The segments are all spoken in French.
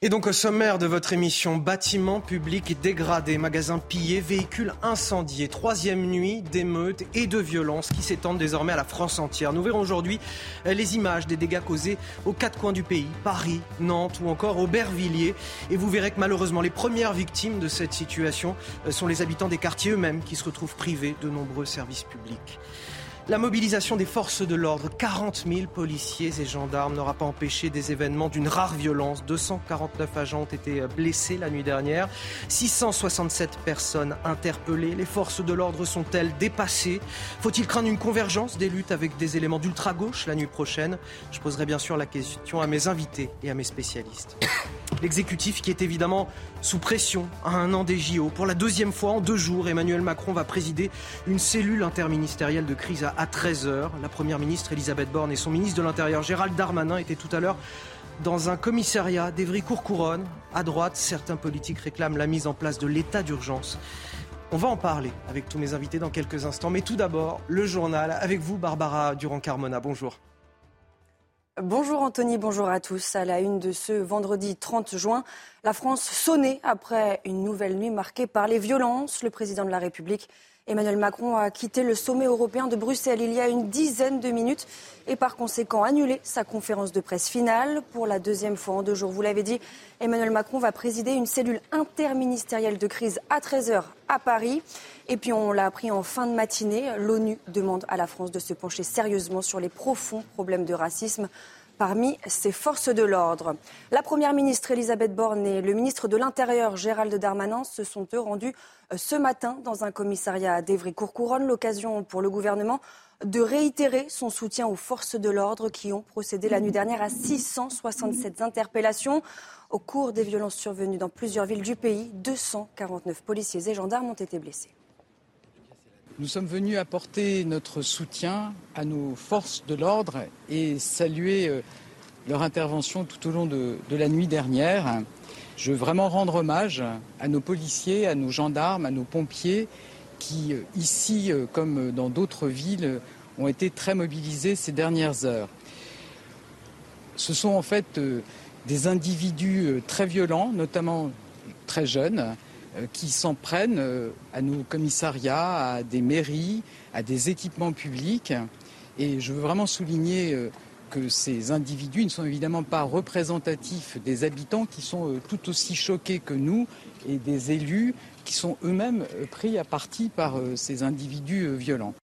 Et donc au sommaire de votre émission, bâtiments publics dégradés, magasins pillés, véhicules incendiés, troisième nuit d'émeutes et de violences qui s'étendent désormais à la France entière. Nous verrons aujourd'hui les images des dégâts causés aux quatre coins du pays, Paris, Nantes ou encore Aubervilliers. Et vous verrez que malheureusement les premières victimes de cette situation sont les habitants des quartiers eux-mêmes qui se retrouvent privés de nombreux services publics. La mobilisation des forces de l'ordre, 40 000 policiers et gendarmes, n'aura pas empêché des événements d'une rare violence. 249 agents ont été blessés la nuit dernière, 667 personnes interpellées. Les forces de l'ordre sont-elles dépassées? Faut-il craindre une convergence des luttes avec des éléments d'ultra-gauche la nuit prochaine? Je poserai bien sûr la question à mes invités et à mes spécialistes. L'exécutif qui est évidemment sous pression à un an des JO. Pour la deuxième fois en deux jours, Emmanuel Macron va présider une cellule interministérielle de crise à 13h. La Première ministre Elisabeth Borne et son ministre de l'Intérieur Gérald Darmanin étaient tout à l'heure dans un commissariat d'Evry-Courcouronne. À droite, certains politiques réclament la mise en place de l'état d'urgence. On va en parler avec tous mes invités dans quelques instants. Mais tout d'abord, le journal avec vous, Barbara Durand-Carmona. Bonjour. Bonjour Anthony, bonjour à tous. À la une de ce vendredi 30 juin, la France sonnait après une nouvelle nuit marquée par les violences. Le président de la République, Emmanuel Macron, a quitté le sommet européen de Bruxelles il y a une dizaine de minutes et par conséquent annulé sa conférence de presse finale. Pour la deuxième fois en deux jours, vous l'avez dit, Emmanuel Macron va présider une cellule interministérielle de crise à 13h à Paris. Et puis on l'a appris en fin de matinée, l'ONU demande à la France de se pencher sérieusement sur les profonds problèmes de racisme parmi ses forces de l'ordre. La Première ministre Elisabeth Borne et le ministre de l'Intérieur Gérald Darmanin se sont eux rendus ce matin dans un commissariat d'Evry-Courcouronne, l'occasion pour le gouvernement de réitérer son soutien aux forces de l'ordre qui ont procédé la nuit dernière à 667 interpellations. Au cours des violences survenues dans plusieurs villes du pays, 249 policiers et gendarmes ont été blessés. Nous sommes venus apporter notre soutien à nos forces de l'ordre et saluer leur intervention tout au long de, la nuit dernière. Je veux vraiment rendre hommage à nos policiers, à nos gendarmes, à nos pompiers qui, ici comme dans d'autres villes, ont été très mobilisés ces dernières heures. Ce sont en fait des individus très violents, notamment très jeunes, qui s'en prennent à nos commissariats, à des mairies, à des équipements publics. Et je veux vraiment souligner que ces individus ne sont évidemment pas représentatifs des habitants qui sont tout aussi choqués que nous et des élus qui sont eux-mêmes pris à partie par ces individus violents.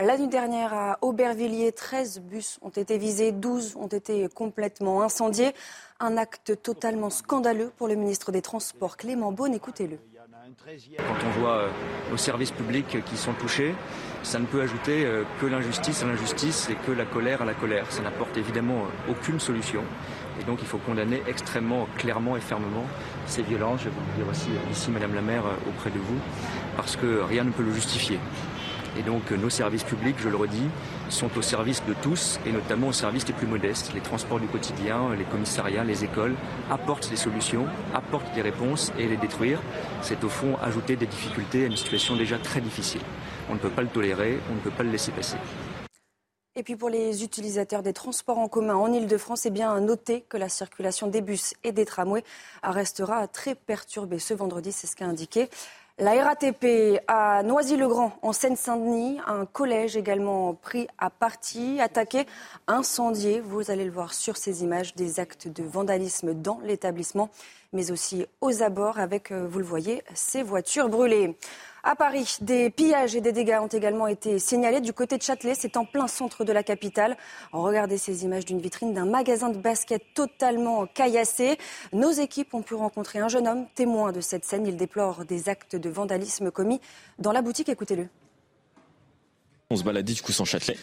La nuit dernière, à Aubervilliers, 13 bus ont été visés, 12 ont été complètement incendiés. Un acte totalement scandaleux pour le ministre des Transports, Clément Beaune. Écoutez-le. Quand on voit nos services publics qui sont touchés, ça ne peut ajouter que l'injustice à l'injustice et que la colère à la colère. Ça n'apporte évidemment aucune solution. Et donc il faut condamner extrêmement clairement et fermement ces violences. Je vais vous le dire aussi ici, Madame la maire, auprès de vous, parce que rien ne peut le justifier. Et donc nos services publics, je le redis, sont au service de tous et notamment au service des plus modestes. Les transports du quotidien, les commissariats, les écoles apportent des solutions, apportent des réponses et les détruire, c'est au fond ajouter des difficultés à une situation déjà très difficile. On ne peut pas le tolérer, on ne peut pas le laisser passer. Et puis pour les utilisateurs des transports en commun en Ile-de-France, eh bien notez que la circulation des bus et des tramways restera très perturbée ce vendredi, c'est ce qu'a indiqué la RATP à Noisy-le-Grand, en Seine-Saint-Denis, un collège également pris à partie, attaqué, incendié. Vous allez le voir sur ces images, des actes de vandalisme dans l'établissement, mais aussi aux abords avec, vous le voyez, ces voitures brûlées. À Paris, des pillages et des dégâts ont également été signalés du côté de Châtelet. C'est en plein centre de la capitale. Regardez ces images d'une vitrine d'un magasin de basket totalement caillassé. Nos équipes ont pu rencontrer un jeune homme témoin de cette scène. Il déplore des actes de vandalisme commis dans la boutique. Écoutez-le. On se baladait du coup sans Châtelet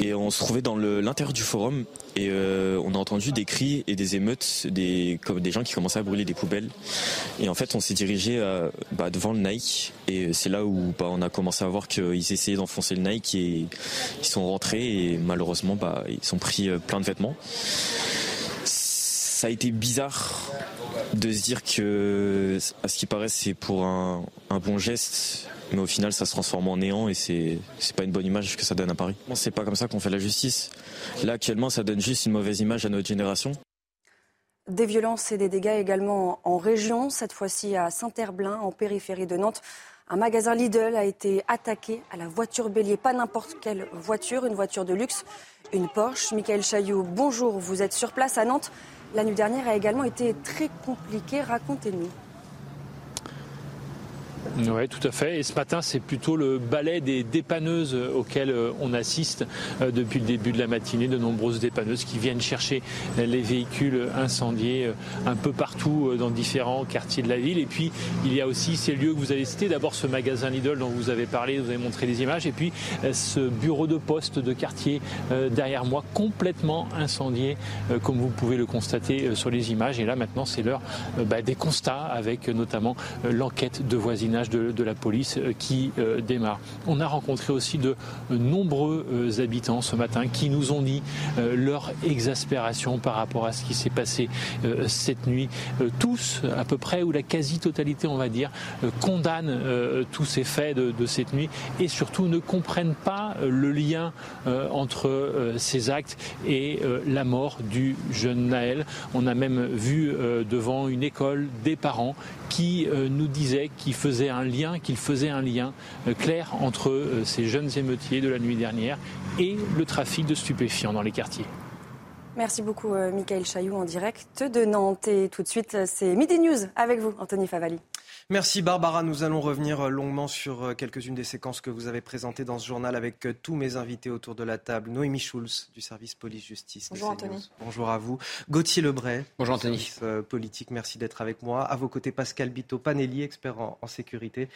et on se trouvait dans l'intérieur du forum et euh, on a entendu des cris et des émeutes, des, comme des gens qui commençaient à brûler des poubelles. Et en fait, on s'est dirigé euh, bah, devant le Nike et c'est là où bah, on a commencé à voir qu'ils essayaient d'enfoncer le Nike et ils sont rentrés et malheureusement bah, ils ont pris euh, plein de vêtements. Ça a été bizarre de se dire que, à ce qui paraît, c'est pour un, bon geste mais au final ça se transforme en néant et c'est c'est pas une bonne image que ça donne à Paris. C'est pas comme ça qu'on fait la justice. Là actuellement ça donne juste une mauvaise image à notre génération. Des violences et des dégâts également en région, cette fois-ci à Saint-Herblain, en périphérie de Nantes. Un magasin Lidl a été attaqué à la voiture bélier, pas n'importe quelle voiture, une voiture de luxe, une Porsche. Michael Chaillot, bonjour, vous êtes sur place à Nantes. La nuit dernière a également été très compliquée, racontez-nous. Oui, tout à fait. Et ce matin, c'est plutôt le balai des dépanneuses auxquelles euh, on assiste euh, depuis le début de la matinée. De nombreuses dépanneuses qui viennent chercher les véhicules incendiés euh, un peu partout dans différents quartiers de la ville. Et puis, il y a aussi ces lieux que vous avez cités. D'abord, ce magasin Lidl dont vous avez parlé, vous avez montré des images. Et puis, ce bureau de poste de quartier derrière moi, complètement incendié, comme vous pouvez le constater sur les images. Et là, maintenant, c'est l'heure bah, des constats avec notamment l'enquête de voisinage de, la police euh, qui euh, démarre. On a rencontré aussi de nombreux euh, habitants ce matin qui nous ont dit leur exaspération par rapport à ce qui s'est passé cette nuit. Tous, à peu près, ou la quasi-totalité, on va dire, condamnent tous ces faits de, cette nuit et surtout ne comprennent pas le lien entre ces actes et la mort du jeune Naël. On a même vu devant une école des parents qui nous disaient qu'ils faisaient un lien, qu'il faisait un lien euh, clair entre euh, ces jeunes émeutiers de la nuit dernière et le trafic de stupéfiants dans les quartiers. Merci beaucoup, euh, Michael Chailloux, en direct de Nantes. Et tout de suite, c'est Midi News avec vous, Anthony Favali. Merci Barbara. Nous allons revenir euh, longuement sur euh, quelques-unes des séquences que vous avez présentées dans ce journal avec euh, tous mes invités autour de la table. Noémie Schulz du service police-justice. Bonjour Anthony. Bonjour à vous. Gauthier Lebray. Bonjour Anthony. politique, merci d'être avec moi. À vos côtés, Pascal Bito Panelli, expert en, sécurité.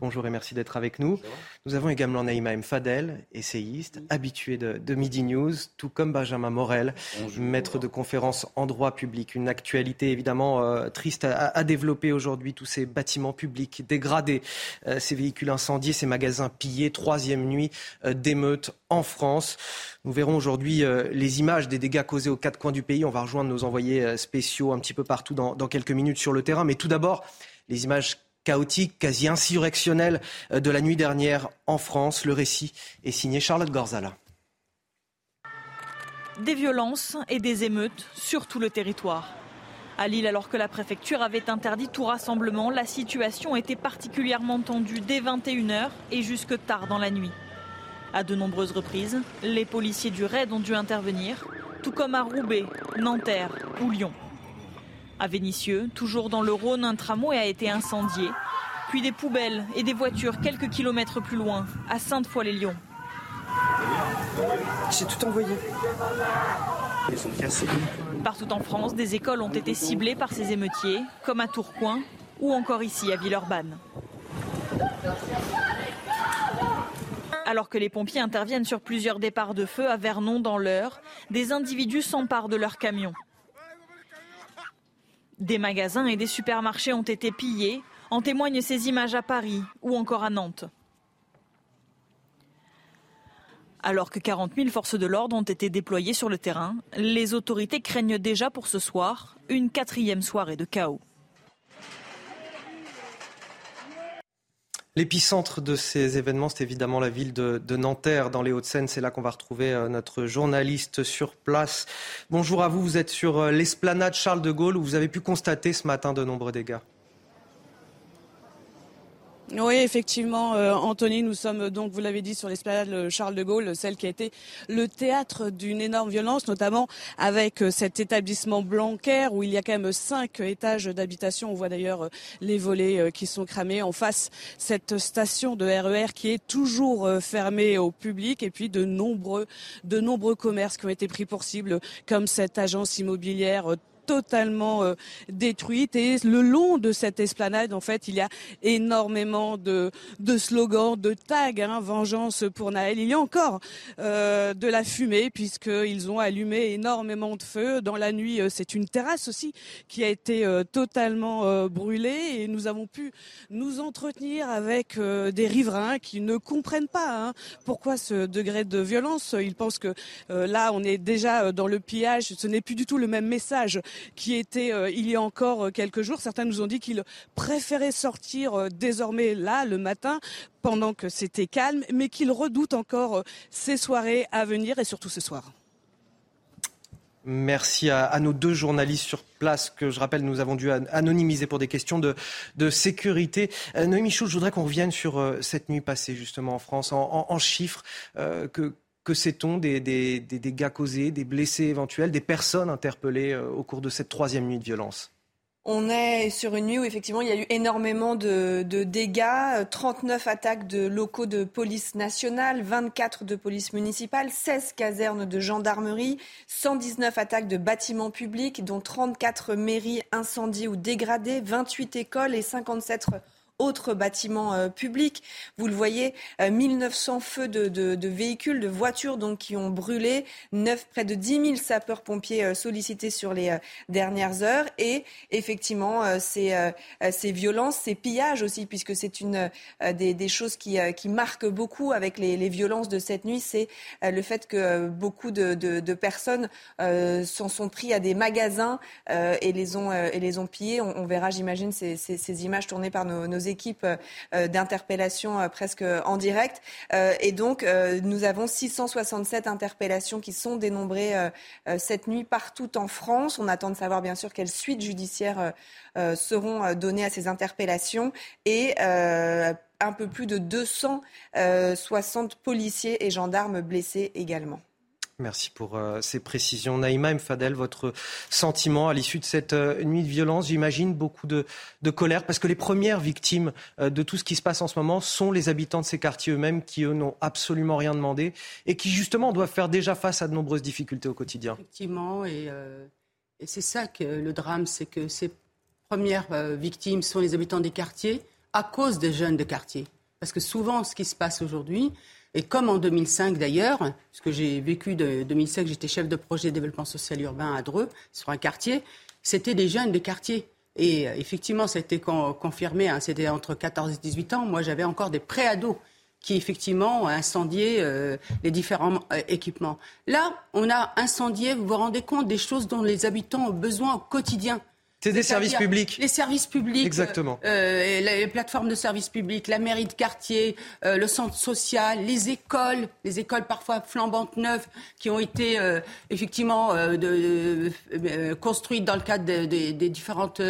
Bonjour et merci d'être avec nous. Nous avons également Naïma M. Fadel, essayiste, habitué de, Midi News, tout comme Benjamin Morel, maître de conférence en droit public. Une actualité évidemment triste à, à développer aujourd'hui, tous ces bâtiments publics dégradés, euh, ces véhicules incendiés, ces magasins pillés, troisième nuit euh, d'émeutes en France. Nous verrons aujourd'hui euh, les images des dégâts causés aux quatre coins du pays. On va rejoindre nos envoyés spéciaux un petit peu partout dans, quelques minutes sur le terrain. Mais tout d'abord, les images chaotiques, quasi insurrectionnelles de la nuit dernière en France. Le récit est signé Charlotte Gorzala. Des violences et des émeutes sur tout le territoire. À Lille, alors que la préfecture avait interdit tout rassemblement, la situation était particulièrement tendue dès 21h et jusque tard dans la nuit. À de nombreuses reprises, les policiers du RAID ont dû intervenir, tout comme à Roubaix, Nanterre ou Lyon. À Vénissieux, toujours dans le Rhône, un tramway a été incendié, puis des poubelles et des voitures quelques kilomètres plus loin, à Sainte-Foy-les-Lyons. J'ai tout envoyé. Partout en France, des écoles ont été ciblées par ces émeutiers, comme à Tourcoing ou encore ici à Villeurbanne. Alors que les pompiers interviennent sur plusieurs départs de feu à Vernon dans l'heure, des individus s'emparent de leurs camions. Des magasins et des supermarchés ont été pillés, en témoignent ces images à Paris ou encore à Nantes. Alors que 40 000 forces de l'ordre ont été déployées sur le terrain, les autorités craignent déjà pour ce soir une quatrième soirée de chaos. L'épicentre de ces événements, c'est évidemment la ville de, Nanterre, dans les Hauts-de-Seine. C'est là qu'on va retrouver euh, notre journaliste sur place. Bonjour à vous, vous êtes sur euh, l'esplanade Charles de Gaulle où vous avez pu constater ce matin de nombreux dégâts. Oui, effectivement, euh, Anthony, nous sommes donc, vous l'avez dit, sur l'esplanade Charles de Gaulle, celle qui a été le théâtre d'une énorme violence, notamment avec euh, cet établissement Blanquer où il y a quand même cinq étages d'habitation. On voit d'ailleurs euh, les volets qui sont cramés. En face, cette station de RER e qui est toujours fermée au public et puis de nombreux, de nombreux commerces qui ont été pris pour cible, comme cette agence immobilière totalement détruite. Et le long de cette esplanade, en fait, il y a énormément de, de slogans, de tags, hein, vengeance pour Naël. Il y a encore de la fumée puisqu'ils ont allumé énormément de feux. Dans la nuit, c'est une terrasse aussi qui a été totalement brûlée et nous avons pu nous entretenir avec des riverains qui ne comprennent pas hein, pourquoi ce degré de violence. Ils pensent que euh, là, on est déjà euh, dans le pillage. Ce n'est plus du tout le même message qui était euh, il y a encore quelques jours. Certains nous ont dit qu'ils préféraient sortir désormais là, le matin, pendant que c'était calme, mais qu'ils redoutent encore ces soirées à venir et surtout ce soir. Merci à, nos deux journalistes sur place que je rappelle nous avons dû anonymiser pour des questions de, sécurité. Euh, Noémie Chou, je voudrais qu'on revienne sur euh, cette nuit passée justement en France en, chiffres. Euh, que, que sait-on des, dégâts causés, des blessés éventuels, des personnes interpellées au cours de cette troisième nuit de violence? On est sur une nuit où effectivement il y a eu énormément de, dégâts, 39 attaques de locaux de police nationale, 24 de police municipale, 16 casernes de gendarmerie, 119 attaques de bâtiments publics, dont 34 mairies incendiées ou dégradées, 28 écoles et 57 autres bâtiments euh, publics. Vous le voyez, 1900 euh, feux de, véhicules, de voitures donc qui ont brûlé, 9, près de 10 000 sapeurs-pompiers euh, sollicités sur les dernières heures et effectivement ces, ces violences, ces pillages aussi, puisque c'est une des, choses qui, qui marquent beaucoup avec les, violences de cette nuit, c'est le fait que beaucoup de, personnes s'en sont pris à des magasins et les ont et pillés. On, verra, j'imagine, ces, ces, images tournées par nos, nos équipes euh, d'interpellation euh, presque en direct. Euh, et donc, nous avons 667 interpellations qui sont dénombrées cette nuit partout en France. On attend de savoir, bien sûr, quelles suites judiciaires seront données à ces interpellations. Et un peu plus de 260 policiers et gendarmes blessés également. Merci pour euh, ces précisions. Naïma Mfadel, votre sentiment à l'issue de cette euh, nuit de violence, j'imagine beaucoup de, colère, parce que les premières victimes euh, de tout ce qui se passe en ce moment sont les habitants de ces quartiers eux-mêmes qui, eux, n'ont absolument rien demandé et qui, justement, doivent faire déjà face à de nombreuses difficultés au quotidien. Effectivement, et, et c'est ça que le drame, c'est que ces premières victimes sont les habitants des quartiers à cause des jeunes de quartier. Parce que souvent, ce qui se passe aujourd'hui, et comme en 2005 d'ailleurs, puisque j'ai vécu de 2005, j'étais chef de projet développement social urbain à Dreux, sur un quartier, c'était des jeunes de quartier. Et euh, effectivement, ça a été confirmé, hein, c'était entre 14 et 18 ans. Moi, j'avais encore des pré-ados qui, effectivement, ont incendié euh, les différents euh, équipements. Là, on a incendié, vous vous rendez compte, des choses dont les habitants ont besoin au quotidien. C'est des services publics. Les services publics. Exactement. Euh, les plateformes de services publics, la mairie de quartier, euh, le centre social, les écoles, les écoles parfois flambantes neuves qui ont été euh, effectivement de, construites dans le cadre des différentes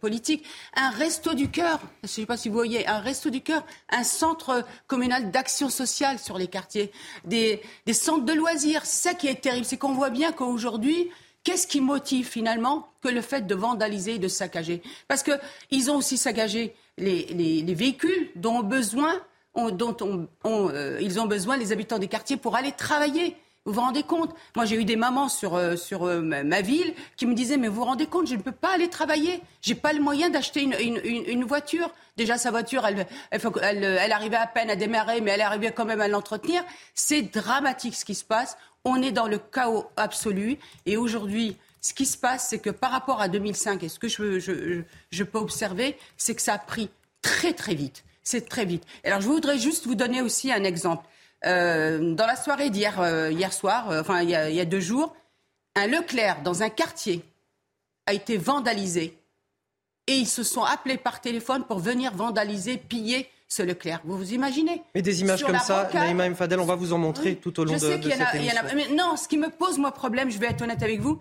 politiques. Un resto du cœur, je ne sais pas si vous voyez, un resto du cœur, un centre communal d'action sociale sur les quartiers, des, des centres de loisirs. Ça qui est terrible, c'est qu'on voit bien qu'aujourd'hui, Qu'est-ce qui motive finalement que le fait de vandaliser et de saccager? Parce qu'ils ont aussi saccagé les, véhicules dont, ont besoin, dont euh, ils ont besoin les habitants des quartiers pour aller travailler. Vous vous rendez compte? Moi, j'ai eu des mamans sur, euh, sur euh, ma ville qui me disaient, mais vous vous rendez compte, je ne peux pas aller travailler. J'ai pas le moyen d'acheter une, une, voiture. Déjà, sa voiture, elle, elle, arrivait à peine à démarrer, mais elle arrivait quand même à l'entretenir. C'est dramatique ce qui se passe. On est dans le chaos absolu. Et aujourd'hui, ce qui se passe, c'est que par rapport à 2005, et ce que je, peux observer, c'est que ça a pris très très vite. C'est très vite. Alors je voudrais juste vous donner aussi un exemple. Euh, dans la soirée d'hier euh, hier soir, euh, enfin il y, a, deux jours, un Leclerc dans un quartier a été vandalisé et ils se sont appelés par téléphone pour venir vandaliser, piller ce Leclerc. Vous vous imaginez Mais des images comme ça, Naïma Mfadel, on va vous en montrer tout au long de, de cette émission. mais non, ce qui me pose moi problème, je vais être honnête avec vous,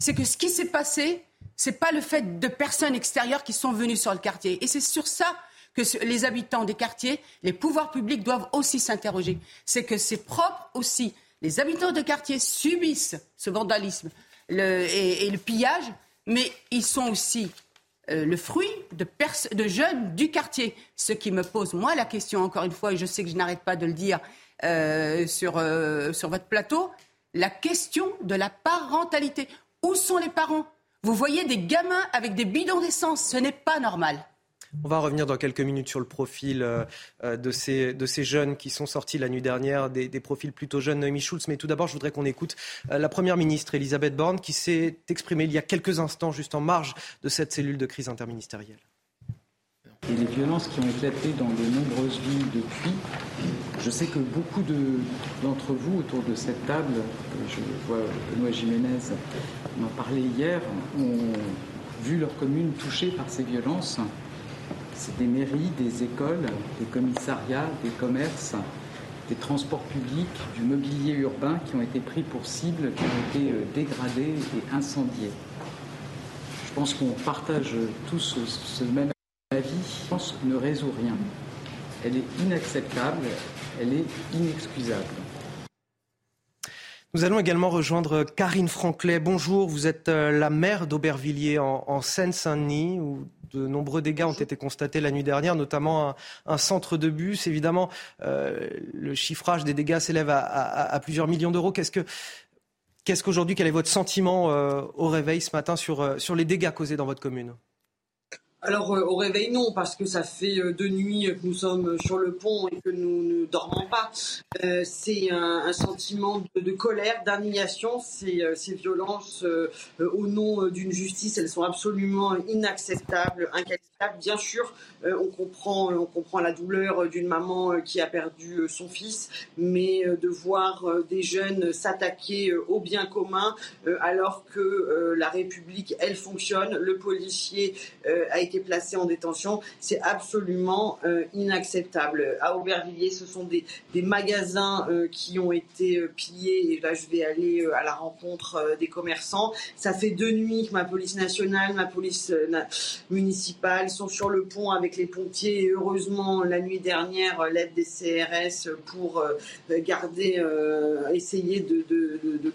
c'est que ce qui s'est passé, c'est pas le fait de personnes extérieures qui sont venues sur le quartier. Et c'est sur ça que les habitants des quartiers, les pouvoirs publics doivent aussi s'interroger. C'est que c'est propre aussi. Les habitants de quartier subissent ce vandalisme et, le pillage, mais ils sont aussi euh, le fruit de, jeunes du quartier. Ce qui me pose, moi, la question, encore une fois, et je sais que je n'arrête pas de le dire euh, sur, euh, sur votre plateau, la question de la parentalité. Où sont les parents? Vous voyez des gamins avec des bidons d'essence, ce n'est pas normal. On va revenir dans quelques minutes sur le profil euh, euh, de, ces, jeunes qui sont sortis la nuit dernière, des, profils plutôt jeunes, Noémie Schulz. Mais tout d'abord, je voudrais qu'on écoute euh, la Première ministre Elisabeth Borne qui s'est exprimée il y a quelques instants, juste en marge de cette cellule de crise interministérielle. Et les violences qui ont éclaté dans de nombreuses villes depuis, je sais que beaucoup d'entre vous autour de cette table, je vois Benoît Jiménez m'en parlait hier, ont vu leur commune touchée par ces violences c'est des mairies, des écoles, des commissariats, des commerces, des transports publics, du mobilier urbain qui ont été pris pour cible, qui ont été euh, dégradés et incendiés. Je pense qu'on partage tous ce, même avis. Je pense ne résout rien. Elle est inacceptable, elle est inexcusable. Nous allons également rejoindre Karine Franclet. Bonjour, vous êtes euh, la maire d'Aubervilliers en, Seine-Saint-Denis, de nombreux dégâts ont été constatés la nuit dernière, notamment un, centre de bus. Évidemment, euh, le chiffrage des dégâts s'élève à, plusieurs millions d'euros. Qu'est-ce que Qu'est-ce qu'aujourd'hui, quel est votre sentiment euh, au réveil ce matin sur, sur les dégâts causés dans votre commune? Alors au réveil non parce que ça fait deux nuits que nous sommes sur le pont et que nous ne dormons pas. c'est un, sentiment de, colère, d'indignation. Ces, ces violences au nom d'une justice, elles sont absolument inacceptables, inqualifiables Bien sûr, euh, on, comprend, on comprend la douleur d'une maman euh, qui a perdu euh, son fils, mais de voir des jeunes s'attaquer au bien commun alors que la République, elle fonctionne, le policier a été placé en détention, c'est absolument inacceptable. À Aubervilliers, ce sont des, des magasins qui ont été pillés, et là je vais aller à la rencontre des commerçants. Ça fait deux nuits que ma police nationale, ma police municipale, sont sur le pont avec les pompiers. Et heureusement, la nuit dernière, l'aide des CRS pour euh, garder, euh, essayer de,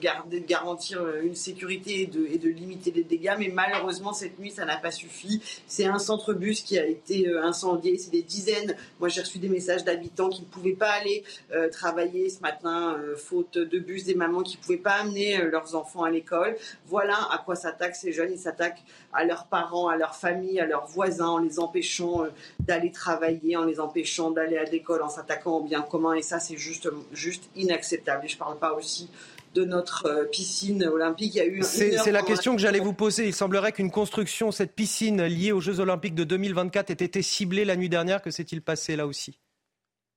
garder, de garantir une sécurité et de, et de limiter les dégâts. Mais malheureusement, cette nuit, ça n'a pas suffi. Un centre-bus qui a été euh, incendié. C'est des dizaines. Moi, j'ai reçu des messages d'habitants qui ne pouvaient pas aller travailler ce matin, faute de bus, des mamans qui ne pouvaient pas amener leurs enfants à l'école. Voilà à quoi s'attaquent ces jeunes. Ils s'attaquent à leurs parents, à leurs familles, à leurs voisins, en les empêchant euh, d'aller travailler, en les empêchant d'aller à l'école, en s'attaquant au bien commun. Et ça, c'est juste, juste inacceptable. Et je ne parle pas aussi de notre euh, piscine olympique. Il y a eu c'est la question que j'allais vous poser. Il semblerait qu'une construction, cette piscine liée aux Jeux olympiques de 2024, ait été ciblée la nuit dernière. Que s'est-il passé là aussi?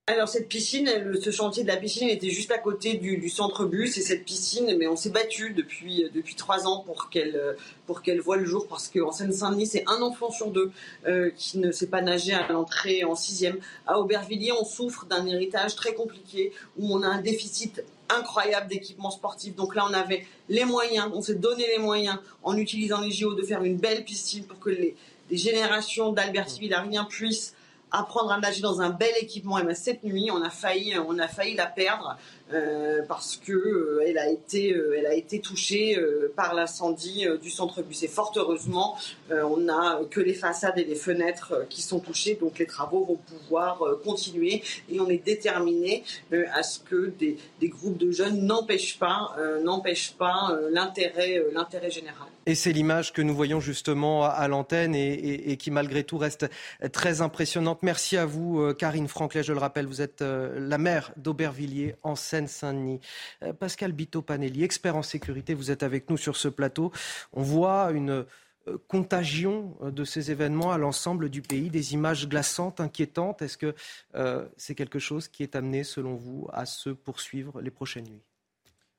Alors cette piscine, ce chantier de la piscine était juste à côté du, centre bus et cette piscine, mais on s'est battu depuis depuis trois ans pour qu'elle pour qu'elle voit le jour parce qu'en Seine-Saint-Denis c'est un enfant sur deux euh, qui ne sait pas nager à l'entrée en sixième. À Aubervilliers, on souffre d'un héritage très compliqué où on a un déficit incroyable d'équipements sportifs. Donc là, on avait les moyens, on s'est donné les moyens en utilisant les JO de faire une belle piscine pour que les, générations d'Alberti Villarien puissent apprendre à nager dans un bel équipement. Et bien, cette nuit, on a failli, on a failli la perdre euh, parce que euh, elle a été, euh, elle a été touchée par l'incendie du centre-bus. Et fort heureusement, on n'a que les façades et les fenêtres qui sont touchées, donc les travaux vont pouvoir continuer. Et on est déterminé à ce que des, des, groupes de jeunes n'empêchent pas, n'empêchent pas l'intérêt, l'intérêt général. Et c'est l'image que nous voyons justement à l'antenne et, qui malgré tout reste très impressionnante. Merci à vous, Karine Franclet. Je le rappelle, vous êtes la maire d'Aubervilliers en Seine. Seine-Saint-Denis. Euh, Pascal Bito-Panelli, expert en sécurité, vous êtes avec nous sur ce plateau. On voit une euh, contagion euh, de ces événements à l'ensemble du pays, des images glaçantes, inquiétantes. Est-ce que c'est quelque chose qui est amené, selon vous, à se poursuivre les prochaines nuits?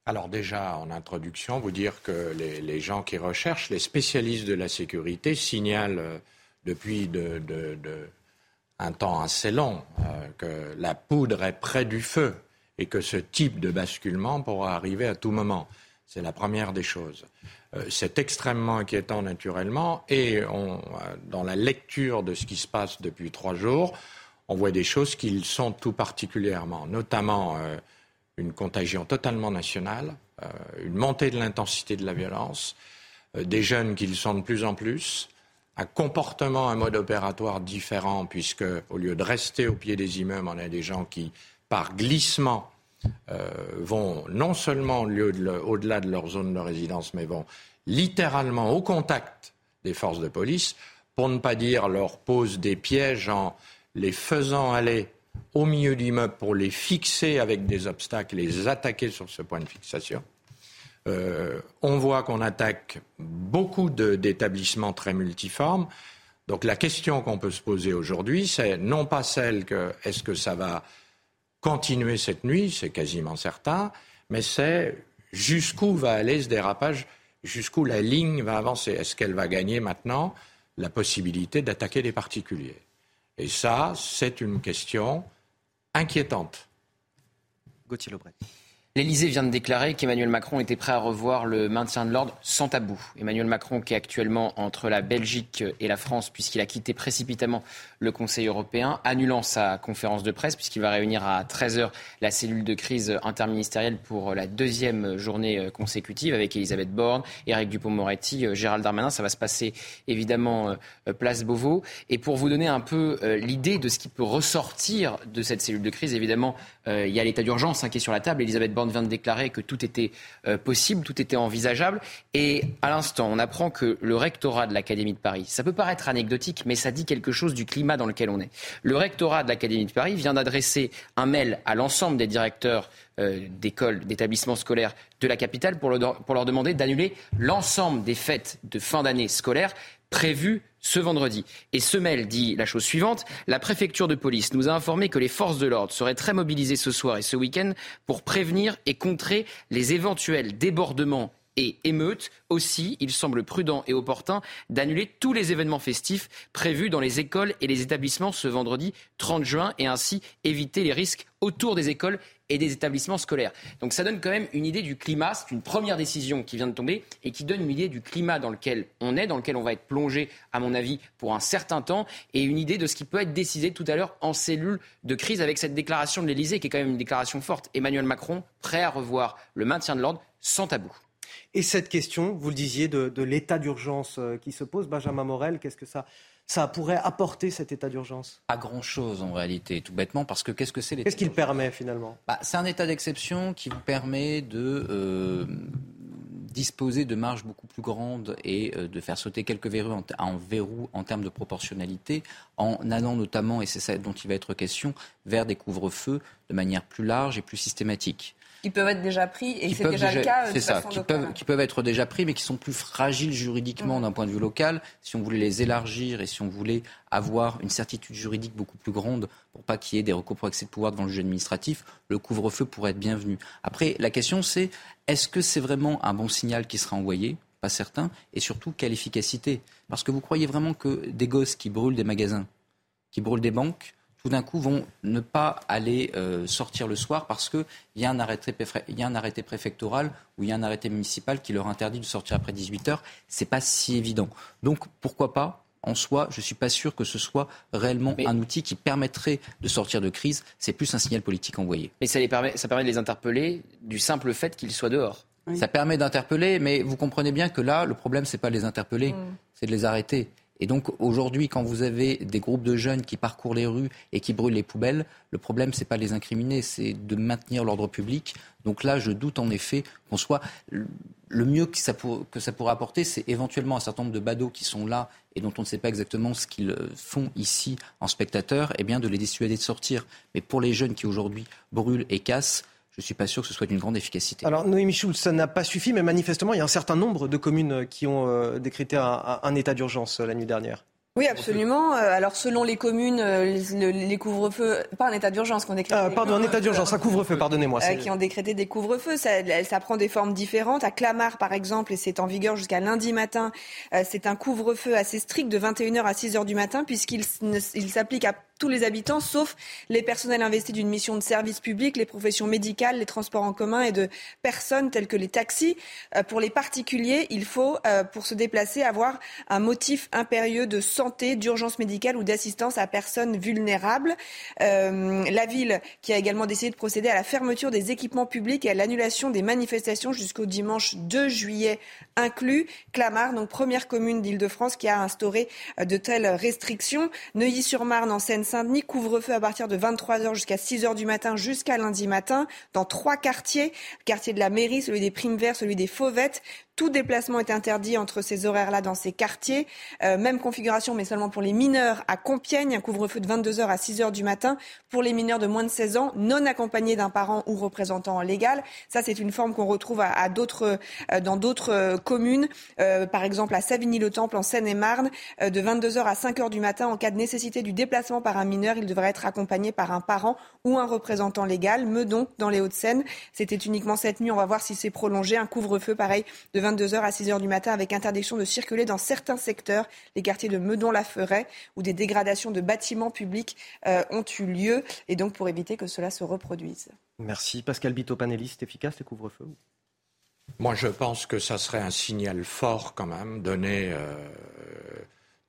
Alors déjà, en introduction, vous dire que les, gens qui recherchent, les spécialistes de la sécurité signalent depuis un temps assez long que la poudre est près du feu et que ce type de basculement pourra arriver à tout moment. C'est la première des choses. Euh, c'est extrêmement inquiétant naturellement et dans la lecture de ce qui se passe depuis trois jours, on voit des choses qui sont tout particulièrement, notamment euh, une contagion totalement nationale, euh, une montée de l'intensité de la violence, des jeunes qui le sont de plus en plus, un comportement, un mode opératoire différent, puisque au lieu de rester au pied des immeubles, on a des gens qui par glissement vont non seulement au-delà de leur zone de résidence, mais vont littéralement au contact des forces de police, pour ne pas dire leur pose des pièges en les faisant aller au milieu d'immeubles pour les fixer avec des obstacles, les attaquer sur ce point de fixation. Euh, on voit qu'on attaque beaucoup d'établissements très multiformes. Donc la question qu'on peut se poser aujourd'hui, c'est non pas celle que est-ce que ça va continuer cette nuit, c'est quasiment certain, mais c'est jusqu'où va aller ce dérapage, jusqu'où la ligne va avancer. Est-ce qu'elle va gagner maintenant la possibilité d'attaquer des particuliers? Et ça, c'est une question inquiétante. Gauthier Lebret. L'Elysée vient de déclarer qu'Emmanuel Macron était prêt à revoir le maintien de l'ordre sans tabou. Emmanuel Macron, qui est actuellement entre la Belgique et la France, puisqu'il a quitté précipitamment le Conseil européen, annulant sa conférence de presse, puisqu'il va réunir à 13h la cellule de crise interministérielle pour la deuxième journée consécutive avec Elisabeth Borne, Éric Dupont-Moretti, Gérald Darmanin. Ça va se passer évidemment euh, place Beauvau. Et pour vous donner un peu euh, l'idée de ce qui peut ressortir de cette cellule de crise, évidemment, euh, il y a l'état d'urgence hein, qui est sur la table. Borne vient de déclarer que tout était euh, possible, tout était envisageable. Et à l'instant, on apprend que le rectorat de l'Académie de Paris, ça peut paraître anecdotique, mais ça dit quelque chose du climat dans lequel on est. Le rectorat de l'Académie de Paris vient d'adresser un mail à l'ensemble des directeurs euh, d'écoles, d'établissements scolaires de la capitale pour, pour leur demander d'annuler l'ensemble des fêtes de fin d'année scolaire prévues ce vendredi. Et ce mail dit la chose suivante. La préfecture de police nous a informé que les forces de l'ordre seraient très mobilisées ce soir et ce week-end pour prévenir et contrer les éventuels débordements et émeutes. Aussi, il semble prudent et opportun d'annuler tous les événements festifs prévus dans les écoles et les établissements ce vendredi 30 juin et ainsi éviter les risques autour des écoles et des établissements scolaires. Donc ça donne quand même une idée du climat. C'est une première décision qui vient de tomber et qui donne une idée du climat dans lequel on est, dans lequel on va être plongé, à mon avis, pour un certain temps, et une idée de ce qui peut être décidé tout à l'heure en cellule de crise avec cette déclaration de l'Elysée, qui est quand même une déclaration forte. Emmanuel Macron, prêt à revoir le maintien de l'ordre sans tabou. Et cette question, vous le disiez, de, de l'état d'urgence euh, qui se pose, Benjamin Morel, qu'est-ce que ça ça pourrait apporter cet état d'urgence? Pas grand-chose en réalité, tout bêtement, parce que qu'est-ce que c'est l'état Qu'est-ce qu'il permet finalement? Bah, C'est un état d'exception qui vous permet de euh, disposer de marges beaucoup plus grandes et euh, de faire sauter quelques verrous en, en verrou en termes de proportionnalité, en allant notamment, et c'est ça dont il va être question, vers des couvre-feux de manière plus large et plus systématique qui peuvent être déjà pris et c'est déjà, le cas. Euh, c'est ça, qui peuvent, qui peuvent être déjà pris, mais qui sont plus fragiles juridiquement mmh. d'un point de vue local. Si on voulait les élargir et si on voulait avoir une certitude juridique beaucoup plus grande pour pas qu'il y ait des recours pour accès de pouvoir devant le juge administratif, le couvre-feu pourrait être bienvenu. Après, la question c'est est-ce que c'est vraiment un bon signal qui sera envoyé? Pas certain. Et surtout, quelle efficacité? Parce que vous croyez vraiment que des gosses qui brûlent des magasins, qui brûlent des banques, tout d'un coup vont ne pas aller euh, sortir le soir parce qu'il y, a un arrêté, y a un arrêté préfectoral ou il y a un arrêté municipal qui leur interdit de sortir après 18 heures. C'est pas si évident. Donc pourquoi pas en soi, je ne suis pas sûr que ce soit réellement un outil qui permettrait de sortir de crise. C'est plus un signal politique envoyé. Mais ça, les permet, ça permet de les interpeller du simple fait qu'ils soient dehors. Ça permet d'interpeller, mais vous comprenez bien que là, le problème, c'est pas de les interpeller, c'est de les arrêter. Et donc aujourd'hui, quand vous avez des groupes de jeunes qui parcourent les rues et qui brûlent les poubelles, le problème, c'est pas les incriminer, c'est de maintenir l'ordre public. Donc là, je doute en effet qu'on soit le mieux que ça, ça pourrait apporter, c'est éventuellement un certain nombre de badauds qui sont là et dont on ne sait pas exactement ce qu'ils font ici en spectateur, et eh bien de les dissuader de sortir. Mais pour les jeunes qui aujourd'hui brûlent et cassent, je ne suis pas sûr que ce soit d'une grande efficacité. Alors Noémie Schulz, ça n'a pas suffi, mais manifestement, il y a un certain nombre de communes qui ont euh, décrété un, état d'urgence euh, la nuit dernière. Oui, absolument. Euh, alors, selon les communes, les, couvre-feux, pas un état d'urgence qu'on décrète. Ah, pardon, un état d'urgence, un couvre-feu, pardonnez-moi. qui ont décrété des couvre-feux. Ça, ça, prend des formes différentes. À Clamart, par exemple, et c'est en vigueur jusqu'à lundi matin, c'est un couvre-feu assez strict de 21h à 6h du matin, puisqu'il s'applique à tous les habitants, sauf les personnels investis d'une mission de service public, les professions médicales, les transports en commun et de personnes telles que les taxis. Euh, pour les particuliers, il faut, euh, pour se déplacer, avoir un motif impérieux de santé, d'urgence médicale ou d'assistance à personnes vulnérables. Euh, la ville qui a également décidé de procéder à la fermeture des équipements publics et à l'annulation des manifestations jusqu'au dimanche 2 juillet inclus. Clamart, donc première commune d'Île-de-France qui a instauré de telles restrictions. Neuilly-sur-Marne en Seine Seine-Saint-Denis, couvre-feu à partir de 23h jusqu'à 6h du matin, jusqu'à lundi matin, dans trois quartiers. Quartier de la mairie, celui des Primes Verts, celui des Fauvettes. Tout déplacement est interdit entre ces horaires-là dans ces quartiers. Euh, même configuration, mais seulement pour les mineurs à Compiègne, un couvre-feu de 22h à 6h du matin. Pour les mineurs de moins de 16 ans, non accompagnés d'un parent ou représentant légal. Ça, c'est une forme qu'on retrouve à, d'autres, euh, dans d'autres euh, communes. Par exemple, à Savigny-le-Temple, en Seine-et-Marne, de 22h à 5h du matin. En cas de nécessité du déplacement par un mineur, il devrait être accompagné par un parent ou un représentant légal. Meudon, dans les Hauts-de-Seine, c'était uniquement cette nuit. On va voir si c'est prolongé. Un couvre-feu, pareil, de 22h à 6h du matin avec interdiction de circuler dans certains secteurs, les quartiers de Meudon-la-Forêt, où des dégradations de bâtiments publics euh, ont eu lieu, et donc pour éviter que cela se reproduise. Merci. Pascal Bito, panéliste efficace, les couvre-feux Moi, je pense que ça serait un signal fort quand même, donné euh,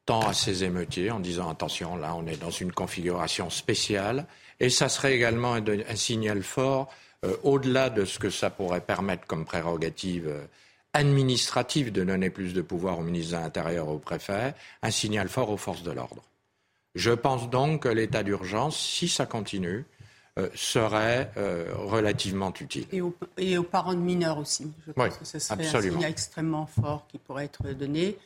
tant à ces émeutiers en disant attention, là, on est dans une configuration spéciale. Et ça serait également un, un signal fort, euh, au-delà de ce que ça pourrait permettre comme prérogative administrative de donner plus de pouvoir au ministre de l'Intérieur, au préfet, un signal fort aux forces de l'ordre. Je pense donc que l'état d'urgence, si ça continue, euh, serait euh, relativement utile. Et aux, et aux, parents de mineurs aussi. Je pense oui, que ce serait absolument. un signal extrêmement fort qui pourrait être donné.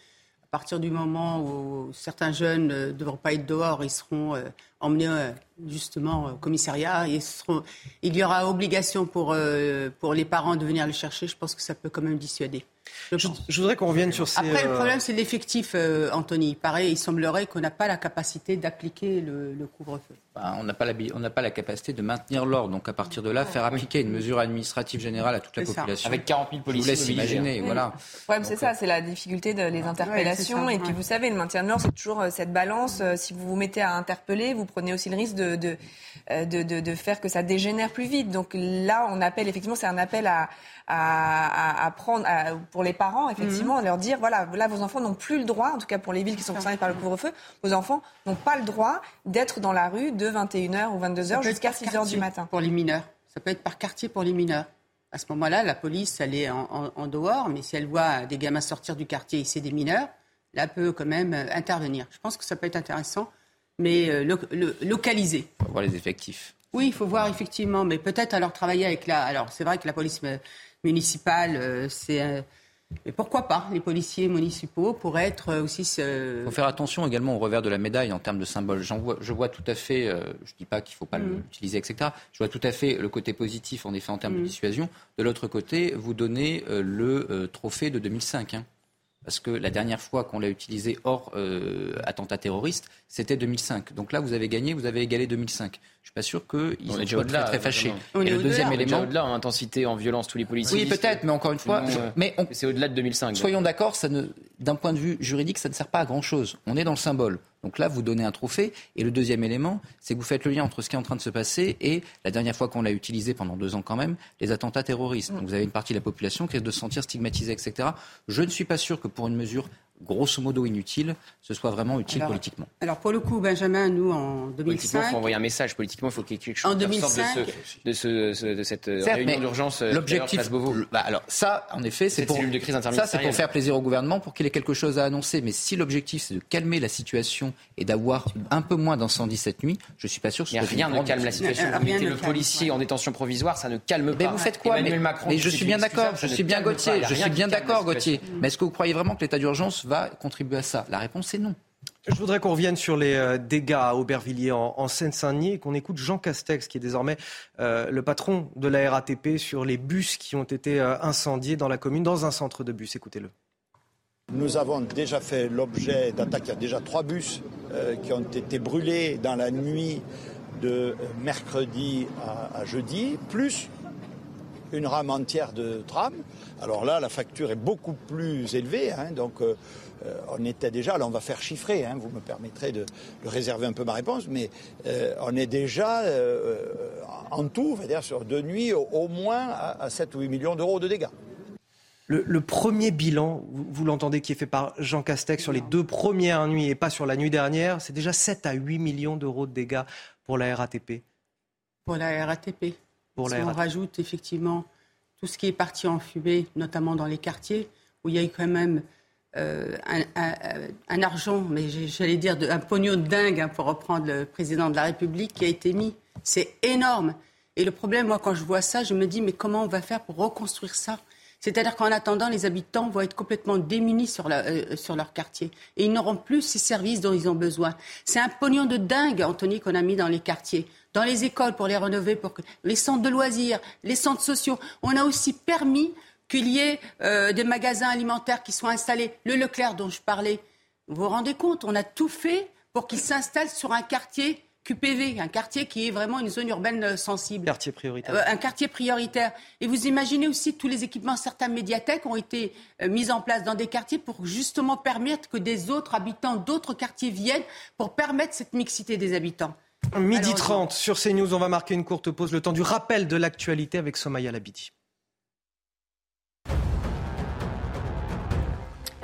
À partir du moment où certains jeunes ne devront pas être dehors, ils seront euh, emmenés euh, justement au commissariat. Il y aura obligation pour, euh, pour les parents de venir les chercher. Je pense que ça peut quand même dissuader. Je, je, je voudrais qu'on revienne sur ces... Après, le problème, c'est l'effectif, euh, Anthony. Pareil, il semblerait qu'on n'a pas la capacité d'appliquer le, le couvre-feu. Bah, on n'a pas, la, pas la capacité de maintenir l'ordre. Donc, à partir de là, faire appliquer une mesure administrative générale à toute la population. Avec 40 000 policiers. Je vous laisse imaginer, oui. voilà. Le problème, c'est ça, c'est la difficulté de les interpellations. Ouais, et puis, vous savez, le maintien de l'ordre, c'est toujours cette balance. Si vous vous mettez à interpeller, vous prenez aussi le risque de, de, de, de, de faire que ça dégénère plus vite. Donc là, on appelle, effectivement, c'est un appel à, à, à, prendre à, pour les parents, effectivement, mmh. leur dire voilà, là, vos enfants n'ont plus le droit, en tout cas pour les villes qui sont concernées par le couvre-feu, vos enfants n'ont pas le droit d'être dans la rue de 21h ou 22h jusqu'à 6h du matin. Pour les mineurs. Ça peut être par quartier pour les mineurs. À ce moment-là, la police, elle est en, en, en, dehors, mais si elle voit des gamins sortir du quartier et c'est des mineurs, là, elle peut quand même intervenir. Je pense que ça peut être intéressant, mais euh, lo, lo, localisé. Il faut voir les effectifs. Oui, il faut voir effectivement, mais peut-être alors travailler avec la. Alors, c'est vrai que la police municipale, euh, c'est. Euh, mais pourquoi pas Les policiers municipaux pourraient être aussi. Il ce... faut faire attention également au revers de la médaille en termes de symboles. Vois, je vois tout à fait, euh, je ne dis pas qu'il ne faut pas mmh. l'utiliser, etc. Je vois tout à fait le côté positif, en effet, en termes mmh. de dissuasion. De l'autre côté, vous donnez euh, le euh, trophée de 2005. Hein, parce que la dernière fois qu'on l'a utilisé hors euh, attentat terroriste, c'était 2005. Donc là, vous avez gagné, vous avez égalé 2005. Je suis pas sûr qu'ils soient très, très fâchés. Et le deuxième élément, au-delà en intensité, en violence, tous les policiers. Oui, peut-être, mais encore une fois, non, je, mais on, c'est au-delà de 2005. Soyons donc. d'accord, ça ne, d'un point de vue juridique, ça ne sert pas à grand chose. On est dans le symbole. Donc là, vous donnez un trophée. Et le deuxième élément, c'est que vous faites le lien entre ce qui est en train de se passer et la dernière fois qu'on l'a utilisé pendant deux ans quand même, les attentats terroristes. Donc vous avez une partie de la population qui risque de se sentir stigmatisée, etc. Je ne suis pas sûr que pour une mesure grosso modo inutile, ce soit vraiment utile alors, politiquement. Alors pour le coup, Benjamin, nous en 2005... Politiquement, il faut envoyer un message. Politiquement, il faut qu'il y ait quelque chose en 2005, de, ce, de, ce, ce, de cette Certes, réunion d'urgence. L'objectif, bah alors ça, en effet, c'est pour, de crise ça, c'est pour faire plaisir au gouvernement, pour qu'il ait quelque chose à annoncer. Mais si l'objectif, c'est de calmer la situation et d'avoir un peu moins d'incendies cette nuit, je suis pas sûr que ce soit rien ne calme la situation. Vous mettez le policier en détention provisoire, ça ne calme pas. Mais vous faites quoi Emmanuel Macron, mais je suis bien d'accord, je suis bien Gauthier, je suis bien d'accord Gauthier. Mais est-ce que vous croyez vraiment que l'état d'urgence va contribuer à ça? La réponse est non. Je voudrais qu'on revienne sur les euh, dégâts à Aubervilliers en, en Seine-Saint-Denis et qu'on écoute Jean Castex, qui est désormais euh, le patron de la RATP, sur les bus qui ont été euh, incendiés dans la commune, dans un centre de bus. Écoutez-le. Nous avons déjà fait l'objet d'attaques. Il y a déjà trois bus euh, qui ont été brûlés dans la nuit de mercredi à, à jeudi, plus une rame entière de tram. Alors là, la facture est beaucoup plus élevée. Hein, donc, euh, on était déjà, là, on va faire chiffrer. Hein, vous me permettrez de, de, réserver un peu ma réponse, mais euh, on est déjà euh, en tout, dire sur deux nuits, au, au moins à, à 7 ou 8 millions d'euros de dégâts. Le, le, premier bilan, vous, vous l'entendez, qui est fait par Jean Castex sur les deux premières nuits et pas sur la nuit dernière, c'est déjà 7 à 8 millions d'euros de dégâts pour la RATP. Pour la RATP. Pour si la on RATP. rajoute effectivement tout ce qui est parti en fumée, notamment dans les quartiers, où il y a eu quand même euh, un, argent, mais j'allais dire un pognon de dingue, hein, pour reprendre le président de la République, qui a été mis. C'est énorme. Et le problème, moi, quand je vois ça, je me dis, mais comment on va faire pour reconstruire ça? C'est-à-dire qu'en attendant, les habitants vont être complètement démunis sur, euh, sur leur quartier. Et ils n'auront plus ces services dont ils ont besoin. C'est un pognon de dingue, Anthony, qu'on a mis dans les quartiers, dans les écoles pour les rénover, pour les centres de loisirs, les centres sociaux. On a aussi permis qu'il y ait euh, des magasins alimentaires qui soient installés. Le Leclerc dont je parlais, vous vous rendez compte, on a tout fait pour qu'il s'installe sur un quartier QPV, un quartier qui est vraiment une zone urbaine euh, sensible. Quartier prioritaire. Euh, un quartier prioritaire. Et vous imaginez aussi tous les équipements, certaines médiathèques ont été mis en place dans des quartiers pour justement permettre que des autres habitants d'autres quartiers viennent pour permettre cette mixité des habitants. Midi 30 sur CNews, on va marquer une courte pause, le temps du rappel de l'actualité avec Somaya Labidi.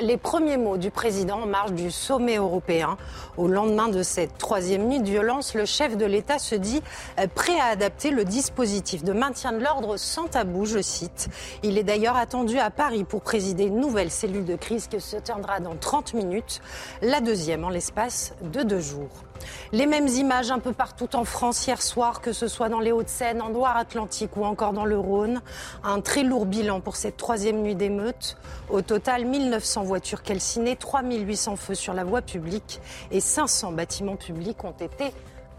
Les premiers mots du président en marge du sommet européen. Au lendemain de cette troisième nuit de violence, le chef de l'État se dit euh, prêt à adapter le dispositif de maintien de l'ordre sans tabou, je cite. Il est d'ailleurs attendu à Paris pour présider une nouvelle cellule de crise qui se tiendra dans 30 minutes, la deuxième en l'espace de deux jours. Les mêmes images un peu partout en France hier soir, que ce soit dans les Hauts-de-Seine, en Loire-Atlantique ou encore dans le Rhône. Un très lourd bilan pour cette troisième nuit d'émeute. Au total, 1900 voitures calcinées, 3800 feux sur la voie publique et 500 bâtiments publics ont été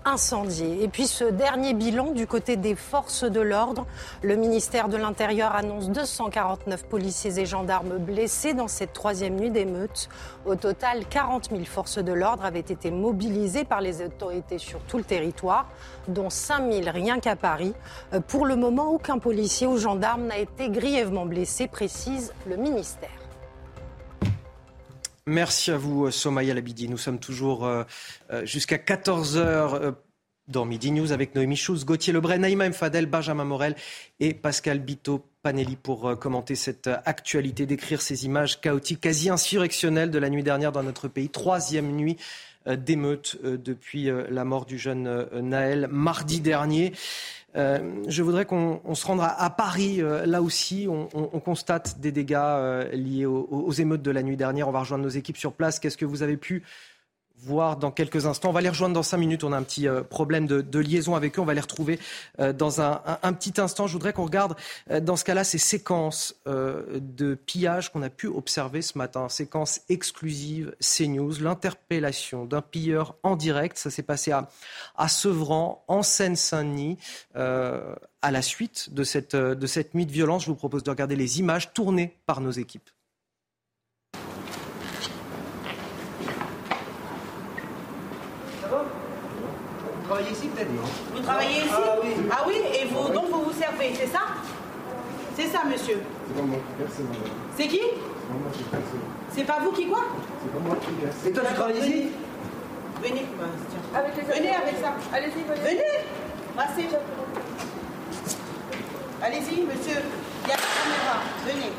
incendié. Et puis ce dernier bilan du côté des forces de l'ordre, le ministère de l'Intérieur annonce 249 policiers et gendarmes blessés dans cette troisième nuit d'émeute. Au total, 40 000 forces de l'ordre avaient été mobilisées par les autorités sur tout le territoire, dont 5 000 rien qu'à Paris. Euh, pour le moment, aucun policier ou gendarme n'a été grièvement blessé, précise le ministère. Merci à vous, euh, Somaya Labidi. Nous sommes toujours euh, euh, jusqu'à 14h dans Midi News avec Noémie Schulz, Gauthier Lebray, Naïma Mfadel, Benjamin Morel et Pascal Bito Panelli pour commenter cette actualité, décrire ces images chaotiques, quasi insurrectionnelles de la nuit dernière dans notre pays. Troisième nuit d'émeute depuis la mort du jeune Naël mardi dernier. Euh, je voudrais qu'on se rende à, Paris. Euh, là aussi, on, constate des dégâts euh, liés aux, émeutes de la nuit dernière. On va rejoindre nos équipes sur place. Qu'est-ce que vous avez pu voir dans quelques instants. On va les rejoindre dans cinq minutes. On a un petit euh, problème de, liaison avec eux. On va les retrouver euh, dans un, petit instant. Je voudrais qu'on regarde euh, dans ce cas-là ces séquences de pillage qu'on a pu observer ce matin. Séquence exclusive CNews. L'interpellation d'un pilleur en direct. Ça s'est passé à, à Sevran, en Seine-Saint-Denis. à la suite de cette, de cette nuit de violence, je vous propose de regarder les images tournées par nos équipes. Travaillez ici peut-être Vous travaillez ici ah oui. ah oui. et vous, donc vous vous servez, c'est ça C'est ça, monsieur C'est pas moi qui verse, C'est qui C'est pas moi qui verse. C'est pas vous qui quoi C'est pas moi qui verse. Et toi, tu travailles ici Venez, avec les venez avec ça. Allez-y, venez. Passez. Allez-y, monsieur. Il y a la caméra. Venez.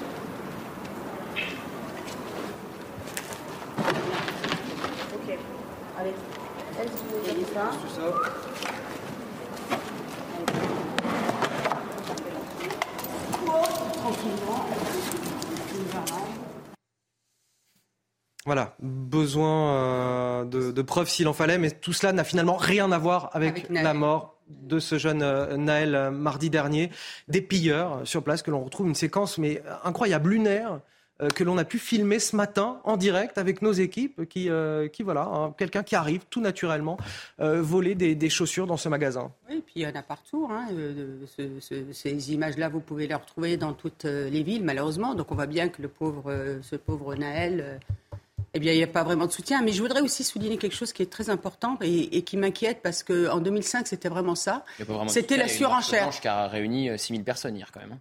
Voilà, besoin euh, de, preuves s'il en fallait, mais tout cela n'a finalement rien à voir avec, la mort de ce jeune euh, Naël euh, mardi dernier. Des pilleurs sur place que l'on retrouve une séquence mais incroyable, lunaire, que l'on a pu filmer ce matin en direct avec nos équipes qui, euh, qui voilà, hein, quelqu'un qui arrive tout naturellement euh, voler des, chaussures dans ce magasin. Oui, puis il y en a partout. Hein, ces images-là, vous pouvez les retrouver dans toutes les villes, malheureusement. Donc on voit bien que le pauvre, ce pauvre Naël, eh bien, il n'y a pas vraiment de soutien. Mais je voudrais aussi souligner quelque chose qui est très important et, qui m'inquiète parce qu'en 2005, c'était vraiment ça. C'était la surenchère. qui a réuni 6000 personnes hier, quand même.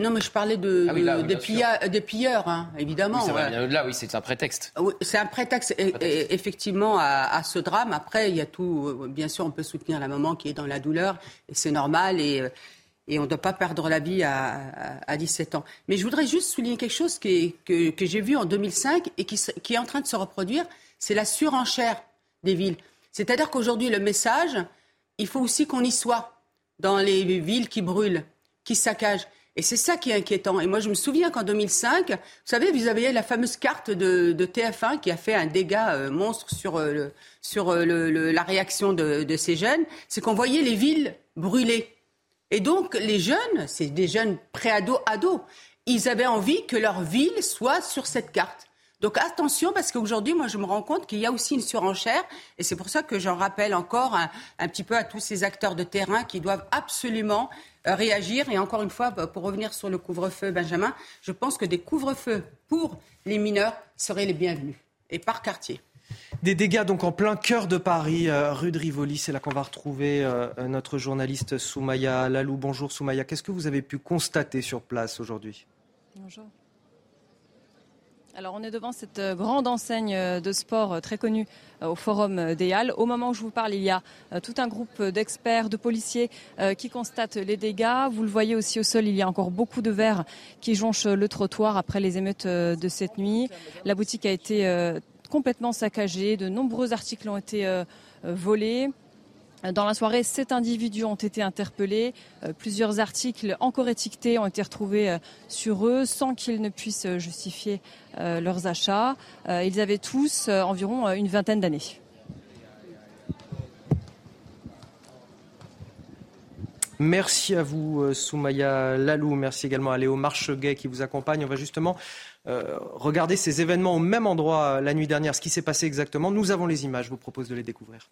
Non, mais je parlais de, ah des, pilleurs, hein, évidemment. là, oui, c'est un prétexte. c'est un prétexte, effectivement, à, ce drame. Après, il y a tout. Bien sûr, on peut soutenir la maman qui est dans la douleur, et c'est normal, et, et on ne doit pas perdre la vie à, à, 17 ans. Mais je voudrais juste souligner quelque chose que, que j'ai vu en 2005 et qui, qui est en train de se reproduire c'est la surenchère des villes. C'est-à-dire qu'aujourd'hui, le message, il faut aussi qu'on y soit dans les villes qui brûlent, qui saccagent. Et c'est ça qui est inquiétant. Et moi, je me souviens qu'en 2005, vous savez, vous aviez la fameuse carte de, TF1 qui a fait un dégât euh, monstre sur, euh, euh, la réaction de, de ces jeunes. C'est qu'on voyait les villes brûler. Et donc, les jeunes, c'est des jeunes pré-ados, ados, ils avaient envie que leur ville soit sur cette carte. Donc attention, parce qu'aujourd'hui, moi, je me rends compte qu'il y a aussi une surenchère, et c'est pour ça que j'en rappelle encore un, petit peu à tous ces acteurs de terrain qui doivent absolument euh, réagir. Et encore une fois, pour revenir sur le couvre-feu, Benjamin, je pense que des couvre-feux pour les mineurs seraient les bienvenus, et par quartier. Des dégâts donc en plein cœur de Paris, euh, rue de Rivoli. C'est là qu'on va retrouver euh, notre journaliste Soumaya Lalou. Bonjour Soumaya. Qu'est-ce que vous avez pu constater sur place aujourd'hui? Bonjour. Alors on est devant cette euh, grande enseigne euh, de sport euh, très connue au Forum des Halles. Au moment où je vous parle, il y a tout un groupe d'experts, de policiers qui constatent les dégâts. Vous le voyez aussi au sol, il y a encore beaucoup de verre qui jonchent le trottoir après les émeutes de cette nuit. La boutique a été complètement saccagée, de nombreux articles ont été volés. Dans la soirée, sept individus ont été interpellés. Plusieurs articles encore étiquetés ont été retrouvés sur eux sans qu'ils ne puissent justifier leurs achats. Ils avaient tous environ une vingtaine d'années. Merci à vous, Soumaya Lalou. Merci également à Léo Marcheguet qui vous accompagne. On va justement regarder ces événements au même endroit la nuit dernière. Ce qui s'est passé exactement, nous avons les images. Je vous propose de les découvrir.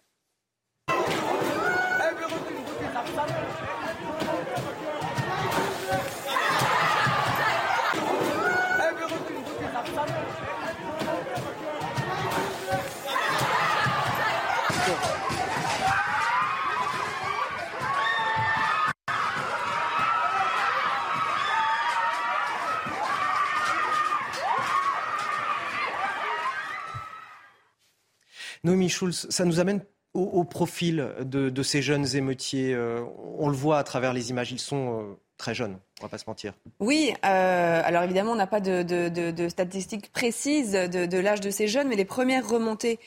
Noémie Schulz, ça nous amène au, profil de, ces jeunes émeutiers. Euh, on le voit à travers les images, ils sont euh, très jeunes, on va pas se mentir. Oui, euh, alors évidemment, on n'a pas de, statistiques précises de, l'âge de ces jeunes, mais les premières remontées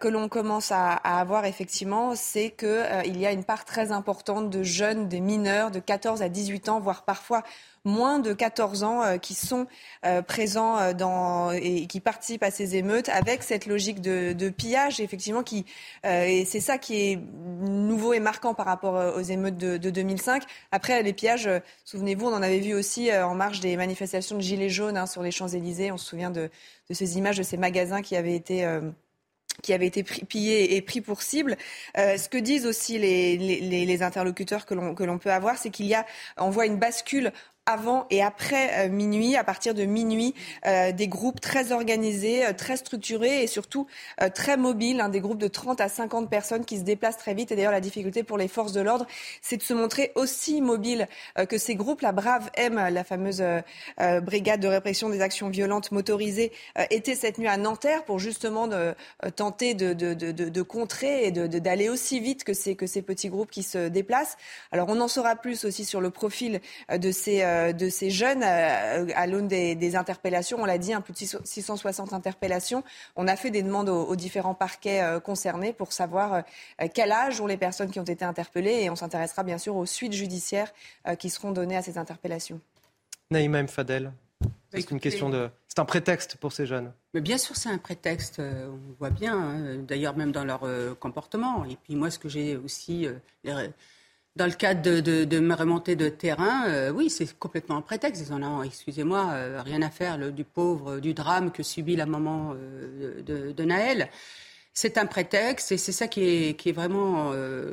que l'on commence à, avoir effectivement, c'est qu'il y a une part très importante de jeunes, des mineurs de 14 à 18 ans, voire parfois moins de 14 ans euh, qui sont euh, présents euh, et qui participent à ces émeutes avec cette logique de, pillage, effectivement, qui, et c'est ça qui est nouveau et marquant par rapport aux émeutes de 2005. Après, les pillages, souvenez-vous, on avait vu aussi en marge des manifestations de Gilets jaunes hein, sur les Champs-Élysées. On se souvient de, ces images de ces magasins qui avaient été qui avaient été pillés et pris pour cible. Euh, ce que disent aussi les, les, les interlocuteurs que l'on peut avoir, c'est qu'il y a, on voit une bascule avant et après euh, minuit, à partir de minuit, euh, des groupes très organisés, euh, très structurés et surtout très mobiles, hein, des groupes de 30 à 50 personnes qui se déplacent très vite. Et d'ailleurs, la difficulté pour les forces de l'ordre, c'est de se montrer aussi mobiles que ces groupes. La Brave M, la fameuse brigade de répression des actions violentes motorisées, était cette nuit à Nanterre pour justement tenter de, contrer et d'aller aussi vite que ces, petits groupes qui se déplacent. Alors, on en saura plus aussi sur le profil de ces de ces jeunes euh, à l'aune des, interpellations. On l'a dit, un plus de 660 interpellations. On a fait des demandes aux, différents parquets euh, concernés pour savoir quel âge ont les personnes qui ont été interpellées et on s'intéressera bien sûr aux suites judiciaires qui seront données à ces interpellations. Naïma M. Fadel, c'est une question de. C'est un prétexte pour ces jeunes. Mais bien sûr, c'est un prétexte. On voit bien, hein, d'ailleurs, même dans leur comportement. Et puis moi, ce que j'ai aussi. Dans le cadre de, de, de mes remontées de terrain, euh, oui, c'est complètement un prétexte. Ils en ont, excusez-moi, euh, rien à faire du pauvre, du drame que subit la maman euh, de, Naël. C'est un prétexte et c'est ça qui est, vraiment,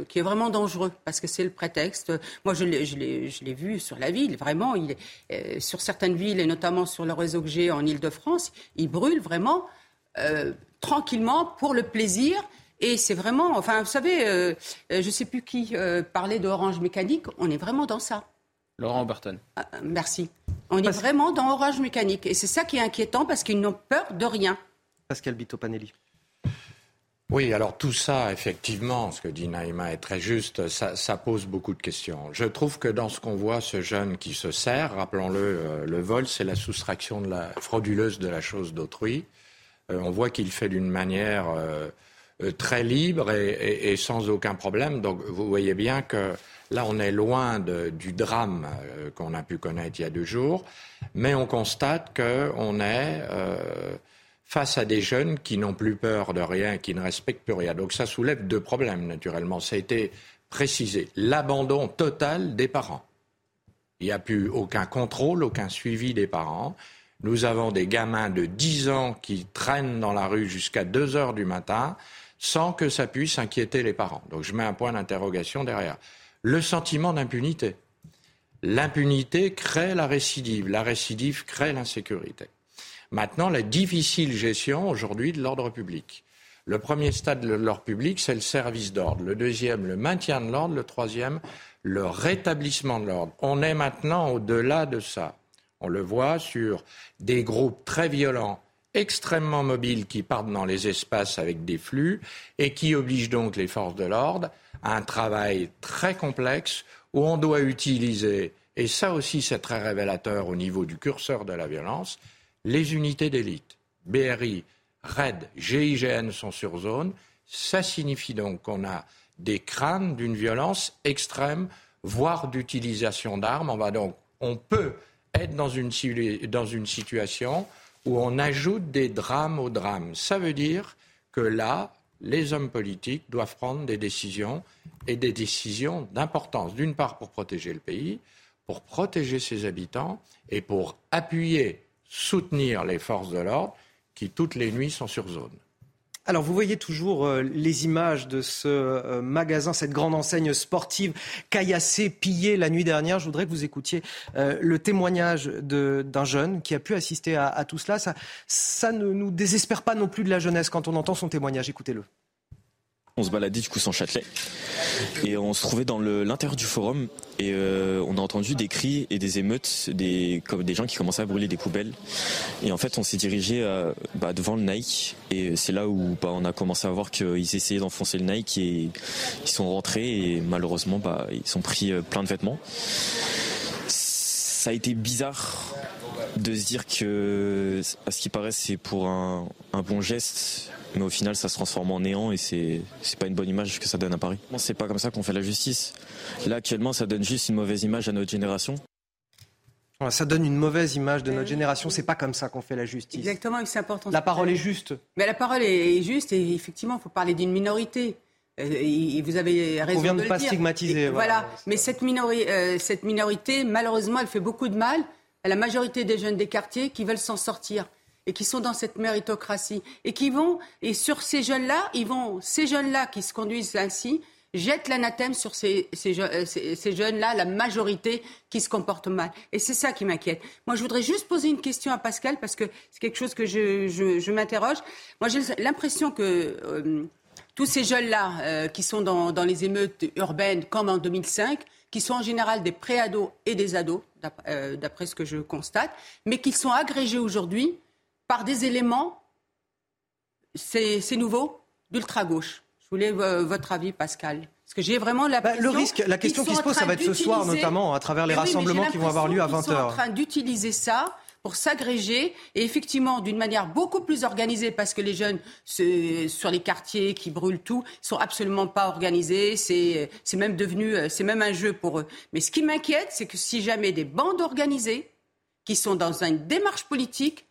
qui est vraiment dangereux parce que c'est le prétexte. Moi, je l'ai, vu sur la ville, vraiment. Sur certaines villes et notamment sur le réseau que j'ai en Ile-de-France, il brûle vraiment tranquillement pour le plaisir et c'est vraiment, enfin, vous savez, euh, euh, je ne sais plus qui euh, parlait d'Orange Mécanique, on est vraiment dans ça. Laurent Burton. Ah, merci. On est vraiment dans Orange Mécanique. Et c'est ça qui est inquiétant parce qu'ils n'ont peur de rien. Pascal Bito-Panelli. Oui, alors tout ça, effectivement, ce que dit Naïma est très juste, ça, ça, pose beaucoup de questions. Je trouve que dans ce qu'on voit, ce jeune qui se sert, rappelons-le, le vol, c'est la soustraction de la, frauduleuse de la chose d'autrui. on voit qu'il fait d'une manière euh, très libre et, sans aucun problème. Donc vous voyez bien que là, on est loin du drame euh, qu'on a pu connaître il y a deux jours, mais on constate qu'on est face à des jeunes qui n'ont plus peur de rien, qui ne respectent plus rien. Donc ça soulève deux problèmes, naturellement. Ça a été précisé. L'abandon total des parents. Il n'y a plus aucun contrôle, aucun suivi des parents. Nous avons des gamins de 10 ans qui traînent dans la rue jusqu'à 2 heures du matin sans que ça puisse inquiéter les parents. Donc je mets un point d'interrogation derrière. Le sentiment d'impunité. L'impunité crée la récidive. La récidive crée l'insécurité. Maintenant, la difficile gestion aujourd'hui de l'ordre public. Le premier stade de l'ordre public, c'est le service d'ordre. Le deuxième, le maintien de l'ordre. Le troisième, le rétablissement de l'ordre. On est maintenant au-delà de ça. On le voit sur des groupes très violents, extrêmement mobiles, qui partent dans les espaces avec des flux et qui obligent donc les forces de l'ordre à un travail très complexe où on doit utiliser, et ça aussi c'est très révélateur au niveau du curseur de la violence, les unités d'élite. BRI, RAID, GIGN sont sur zone. Ça signifie donc qu'on a des crânes d'une violence extrême, voire d'utilisation d'armes. On va donc, on peut être dans une, dans une situation où on ajoute des drames aux drames. Ça veut dire que là, les hommes politiques doivent prendre des décisions et des décisions d'importance. D'une part, pour protéger le pays, pour protéger ses habitants et pour appuyer, soutenir les forces de l'ordre qui, toutes les nuits, sont sur zone. Alors, vous voyez toujours euh, les images de ce euh, magasin, cette grande enseigne sportive caillassée, pillée la nuit dernière. Je voudrais que vous écoutiez euh, le témoignage d'un jeune qui a pu assister à, à tout cela. Ça, ça ne nous désespère pas non plus de la jeunesse quand on entend son témoignage. Écoutez-le. On se baladait du coup sans Châtelet et on se trouvait dans l'intérieur du forum et euh, on a entendu des cris et des émeutes, des, comme des gens qui commençaient à brûler des poubelles. Et en fait, on s'est dirigé euh, bah, devant le Nike et c'est là où bah, on a commencé à voir qu'ils essayaient d'enfoncer le Nike et ils sont rentrés et malheureusement, bah, ils ont pris euh, plein de vêtements. Ça a été bizarre de se dire que, à ce qui paraît, c'est pour un, un bon geste mais au final ça se transforme en néant et c'est c'est pas une bonne image que ça donne à Paris. C'est pas comme ça qu'on fait la justice. Là actuellement ça donne juste une mauvaise image à notre génération. Ça donne une mauvaise image de notre génération. C'est pas comme ça qu'on fait la justice. Exactement, c'est important. La parole est juste. Mais la parole est juste et effectivement, il faut parler d'une minorité. Euh, et vous avez raison On vient de, de pas stigmatiser. voilà. Mais cette, minorité, euh, cette minorité, malheureusement, elle fait beaucoup de mal à la majorité des jeunes des quartiers qui veulent s'en sortir et qui sont dans cette méritocratie et qui vont et sur ces jeunes-là, ils vont ces jeunes-là qui se conduisent ainsi jettent l'anathème sur ces, euh, jeunes-là, la majorité qui se comporte mal. Et c'est ça qui m'inquiète. Moi, je voudrais juste poser une question à Pascal parce que c'est quelque chose que je, m'interroge. Moi, j'ai l'impression que euh, tous ces jeunes-là euh, qui sont dans, dans, les émeutes urbaines comme en 2005, qui sont en général des préados et des ados, d'après ce que je constate, mais qui sont agrégés aujourd'hui par des éléments, c'est nouveau, d'ultra-gauche. Je voulais votre avis, Pascal. Parce que j'ai vraiment la bah, Le risque, la question qui se pose, ça va être ce soir, notamment, à travers les rassemblements qui vont avoir lieu à 20h. Ils sont en train d'utiliser ça pour s'agréger et effectivement d'une manière beaucoup plus organisée parce que les jeunes sur les quartiers qui brûlent tout sont absolument pas organisés. C'est même devenu, c'est même un jeu pour eux. Mais ce qui m'inquiète, c'est que si jamais des bandes organisées qui sont dans une démarche politique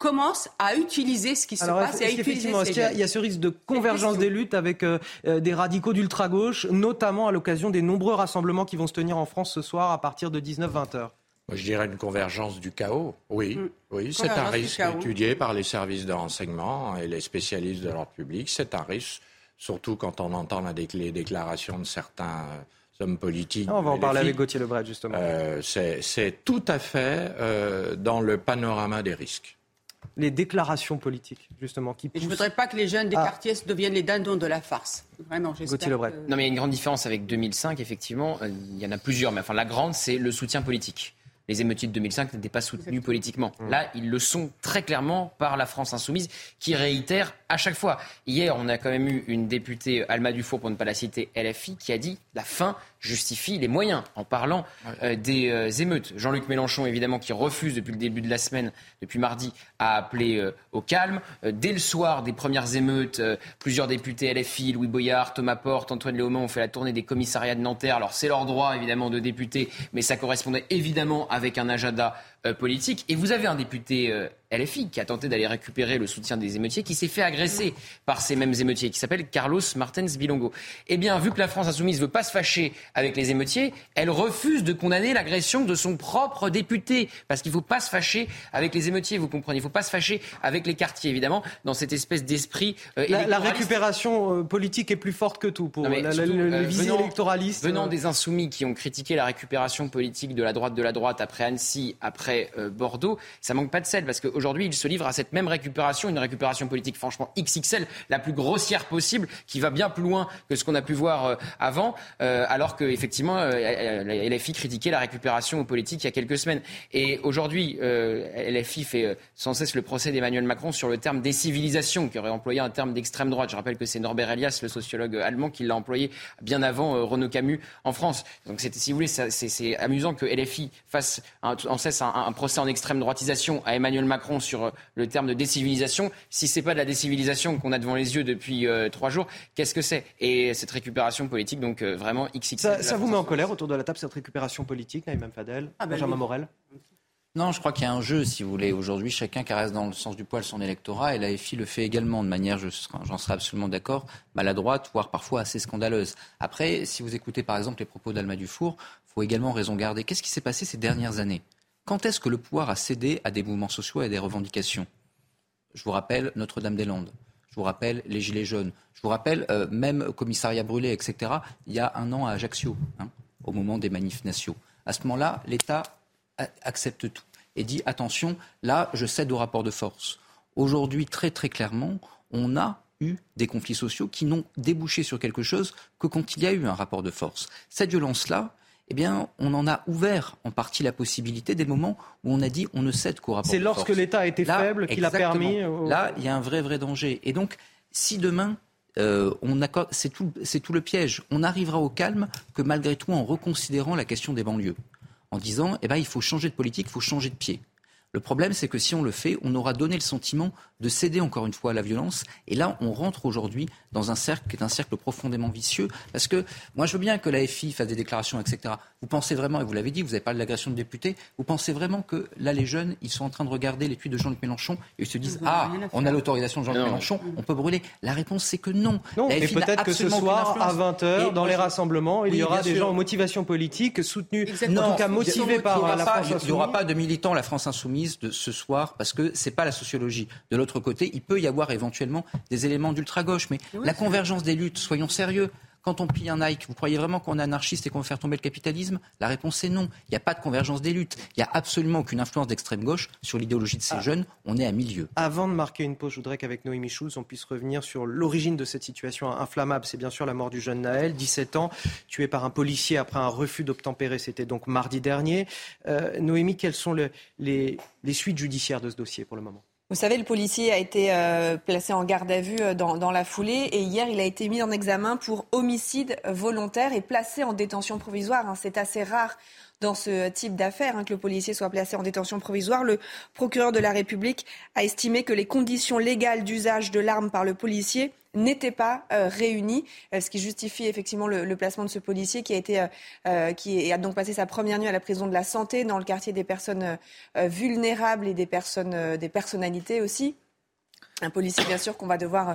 commence à utiliser ce qui se passe et à utiliser il, y a, il y a ce risque de convergence des luttes avec euh, euh, des radicaux d'ultra-gauche, notamment à l'occasion des nombreux rassemblements qui vont se tenir en France ce soir à partir de 19-20 heures? Moi, je dirais une convergence du chaos. Oui, mm. oui c'est un risque étudié par les services de renseignement et les spécialistes de l'ordre public. C'est un risque, surtout quand on entend les déclarations de certains euh, hommes politiques. Ah, on va en parler avec Gauthier Lebret, justement. c'est tout à fait dans le panorama des risques les déclarations politiques, justement, qui Je ne voudrais pas que les jeunes des quartiers deviennent les dindons de la farce. Vraiment, j'espère. Non, mais il y a une grande différence avec 2005, effectivement. Euh, il y en a plusieurs, mais enfin, la grande, c'est le soutien politique. Les émeutiers de 2005 n'étaient pas soutenus politiquement. Mmh. Là, ils le sont très clairement par la France insoumise, qui réitère à chaque fois. Hier, on a quand même eu une députée, Alma Dufour, pour ne pas la citer, LFI, qui a dit la fin justifie les moyens en parlant euh, des euh, émeutes. Jean-Luc Mélenchon, évidemment, qui refuse depuis le début de la semaine, depuis mardi, à appeler euh, au calme. dès le soir des premières émeutes, plusieurs députés LFI, Louis Boyard, Thomas Porte, Antoine Léaumont ont fait la tournée des commissariats de Nanterre. Alors c'est leur droit, évidemment, de députés, mais ça correspondait évidemment avec un agenda politique. Et vous avez un député LFI qui a tenté d'aller récupérer le soutien des émeutiers, qui s'est fait agresser par ces mêmes émeutiers, qui s'appelle Carlos Martens Bilongo. Eh bien, vu que la France insoumise ne veut pas se fâcher avec les émeutiers, elle refuse de condamner l'agression de son propre député, parce qu'il ne faut pas se fâcher avec les émeutiers, vous comprenez. Il ne faut pas se fâcher avec les quartiers, évidemment, dans cette espèce d'esprit. Euh, la, récupération euh, politique est plus forte que tout pour la, surtout, euh, électoraliste. Venant des insoumis qui ont critiqué la récupération politique de la droite de la droite après Annecy, après Bordeaux, ça manque pas de sel, parce que aujourd'hui, il se livre à cette même récupération, une récupération politique franchement XXL, la plus grossière possible, qui va bien plus loin que ce qu'on a pu voir euh, avant, euh, alors qu'effectivement, euh, LFI critiquait la récupération politique il y a quelques semaines. Et aujourd'hui, LFI fait sans cesse le procès d'Emmanuel Macron sur le terme décivilisation, qui aurait employé un terme d'extrême droite. Je rappelle que c'est Norbert Elias, le sociologue allemand, qui l'a employé bien avant Renaud Camus en France. Donc, si vous voulez, c'est amusant que LFI fasse un, en cesse un procès en extrême droitisation à Emmanuel Macron sur le terme de décivilisation. Si c'est pas de la décivilisation qu'on a devant les yeux depuis euh, trois jours, qu'est-ce que c'est? Et cette récupération politique, donc euh, vraiment XXL. Ça, ça vous met en colère autour de la table cette récupération politique, Naïm Fadel, ah, bah Benjamin Morel? Non, je crois qu'il y a un jeu, si vous voulez. Aujourd'hui, chacun caresse dans le sens du poil son électorat et l'AFI le fait également de manière, j'en serais absolument d'accord, maladroite, voire parfois assez scandaleuse. Après, si vous écoutez par exemple les propos d'Alma Dufour, il faut également raison garder. Qu'est-ce qui s'est passé ces dernières années? Quand est-ce que le pouvoir a cédé à des mouvements sociaux et à des revendications? Je vous rappelle Notre-Dame-des-Landes. Je vous rappelle les Gilets jaunes. Je vous rappelle euh, même commissariat brûlé, etc. Il y a un an à Ajaccio, hein, au moment des manifs nationaux. À ce moment-là, l'État accepte tout et dit attention, là, je cède au rapport de force. Aujourd'hui, très très clairement, on a eu des conflits sociaux qui n'ont débouché sur quelque chose que quand il y a eu un rapport de force. Cette violence-là, eh bien, on en a ouvert en partie la possibilité dès le moment où on a dit on ne cède qu'au rapport. C'est lorsque l'État a été faible qu'il a permis. Là, il y a un vrai, vrai danger. Et donc, si demain, euh, on accorde, c'est tout, c'est tout le piège. On arrivera au calme que malgré tout en reconsidérant la question des banlieues, en disant, eh ben, il faut changer de politique, il faut changer de pied. Le problème, c'est que si on le fait, on aura donné le sentiment de céder encore une fois à la violence. Et là, on rentre aujourd'hui dans un cercle qui est un cercle profondément vicieux. Parce que moi, je veux bien que la FI fasse des déclarations, etc. Vous pensez vraiment, et vous l'avez dit, vous avez parlé de l'agression de députés, vous pensez vraiment que là, les jeunes, ils sont en train de regarder les tweets de Jean-Luc Mélenchon et ils se disent Ah, on a l'autorisation de Jean-Luc Mélenchon, on peut brûler. La réponse, c'est que non. Non, mais peut-être que ce soir, à 20h, dans les rassemblements, il y aura des gens en motivation politique soutenus, en tout cas motivés par la France Il n'y aura pas de militants La France Insoumise de ce soir parce que ce n'est pas la sociologie. De l'autre côté, il peut y avoir éventuellement des éléments d'ultra-gauche. Mais la convergence des luttes, soyons sérieux. Quand on plie un Nike, vous croyez vraiment qu'on est anarchiste et qu'on veut faire tomber le capitalisme? La réponse est non. Il n'y a pas de convergence des luttes. Il n'y a absolument aucune influence d'extrême gauche sur l'idéologie de ces ah. jeunes. On est à milieu. Avant de marquer une pause, je voudrais qu'avec Noémie Schulz, on puisse revenir sur l'origine de cette situation inflammable. C'est bien sûr la mort du jeune Naël, 17 ans, tué par un policier après un refus d'obtempérer. C'était donc mardi dernier. Euh, Noémie, quelles sont les suites judiciaires de ce dossier pour le moment? Vous savez, le policier a été euh, placé en garde à vue euh, dans, la foulée et hier, il a été mis en examen pour homicide volontaire et placé en détention provisoire. Hein. C'est assez rare dans ce type d'affaires hein, que le policier soit placé en détention provisoire. Le procureur de la République a estimé que les conditions légales d'usage de l'arme par le policier n'étaient pas euh, euh, ce qui justifie effectivement le, placement de ce policier qui a été, euh, qui a donc passé sa première nuit à la prison de la santé dans le quartier des personnes vulnérables et des personnes, des personnalités aussi. Un policier bien sûr qu'on va devoir euh,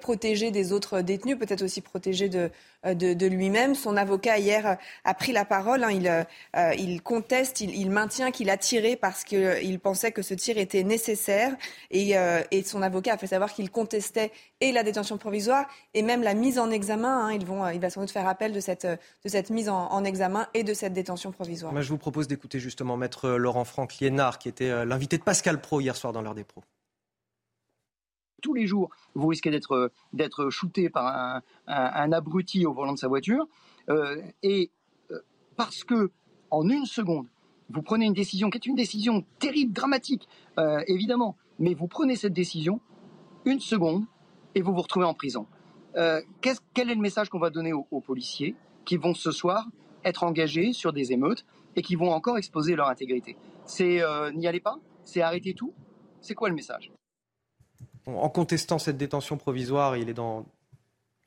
protégé des autres détenus, peut-être aussi protégé de, euh, de, lui-même. Son avocat hier a pris la parole. Hein. il, euh, il, conteste, il, maintient qu'il a tiré parce qu'il pensait que ce tir était nécessaire. Et, et son avocat a fait savoir qu'il contestait et la détention provisoire et même la mise en examen. Hein. Ils vont, il va sans doute faire appel de cette, de cette mise en, examen et de cette détention provisoire. Moi, je vous propose d'écouter justement Maître Laurent Franck Liénard, qui était l'invité de Pascal Pro hier soir dans l'heure des pros tous les jours, vous risquez d'être d'être shooté par un, abruti au volant de sa voiture. Euh, et euh, parce que en une seconde, vous prenez une décision qui est une décision terrible, dramatique, euh, évidemment, mais vous prenez cette décision une seconde et vous vous retrouvez en prison. quel est le message qu'on va donner aux, policiers qui vont ce soir être engagés sur des émeutes et qui vont encore exposer leur intégrité? C'est euh, n'y allez pas? C'est arrêter tout? C'est quoi le message? En contestant cette détention provisoire, il est dans,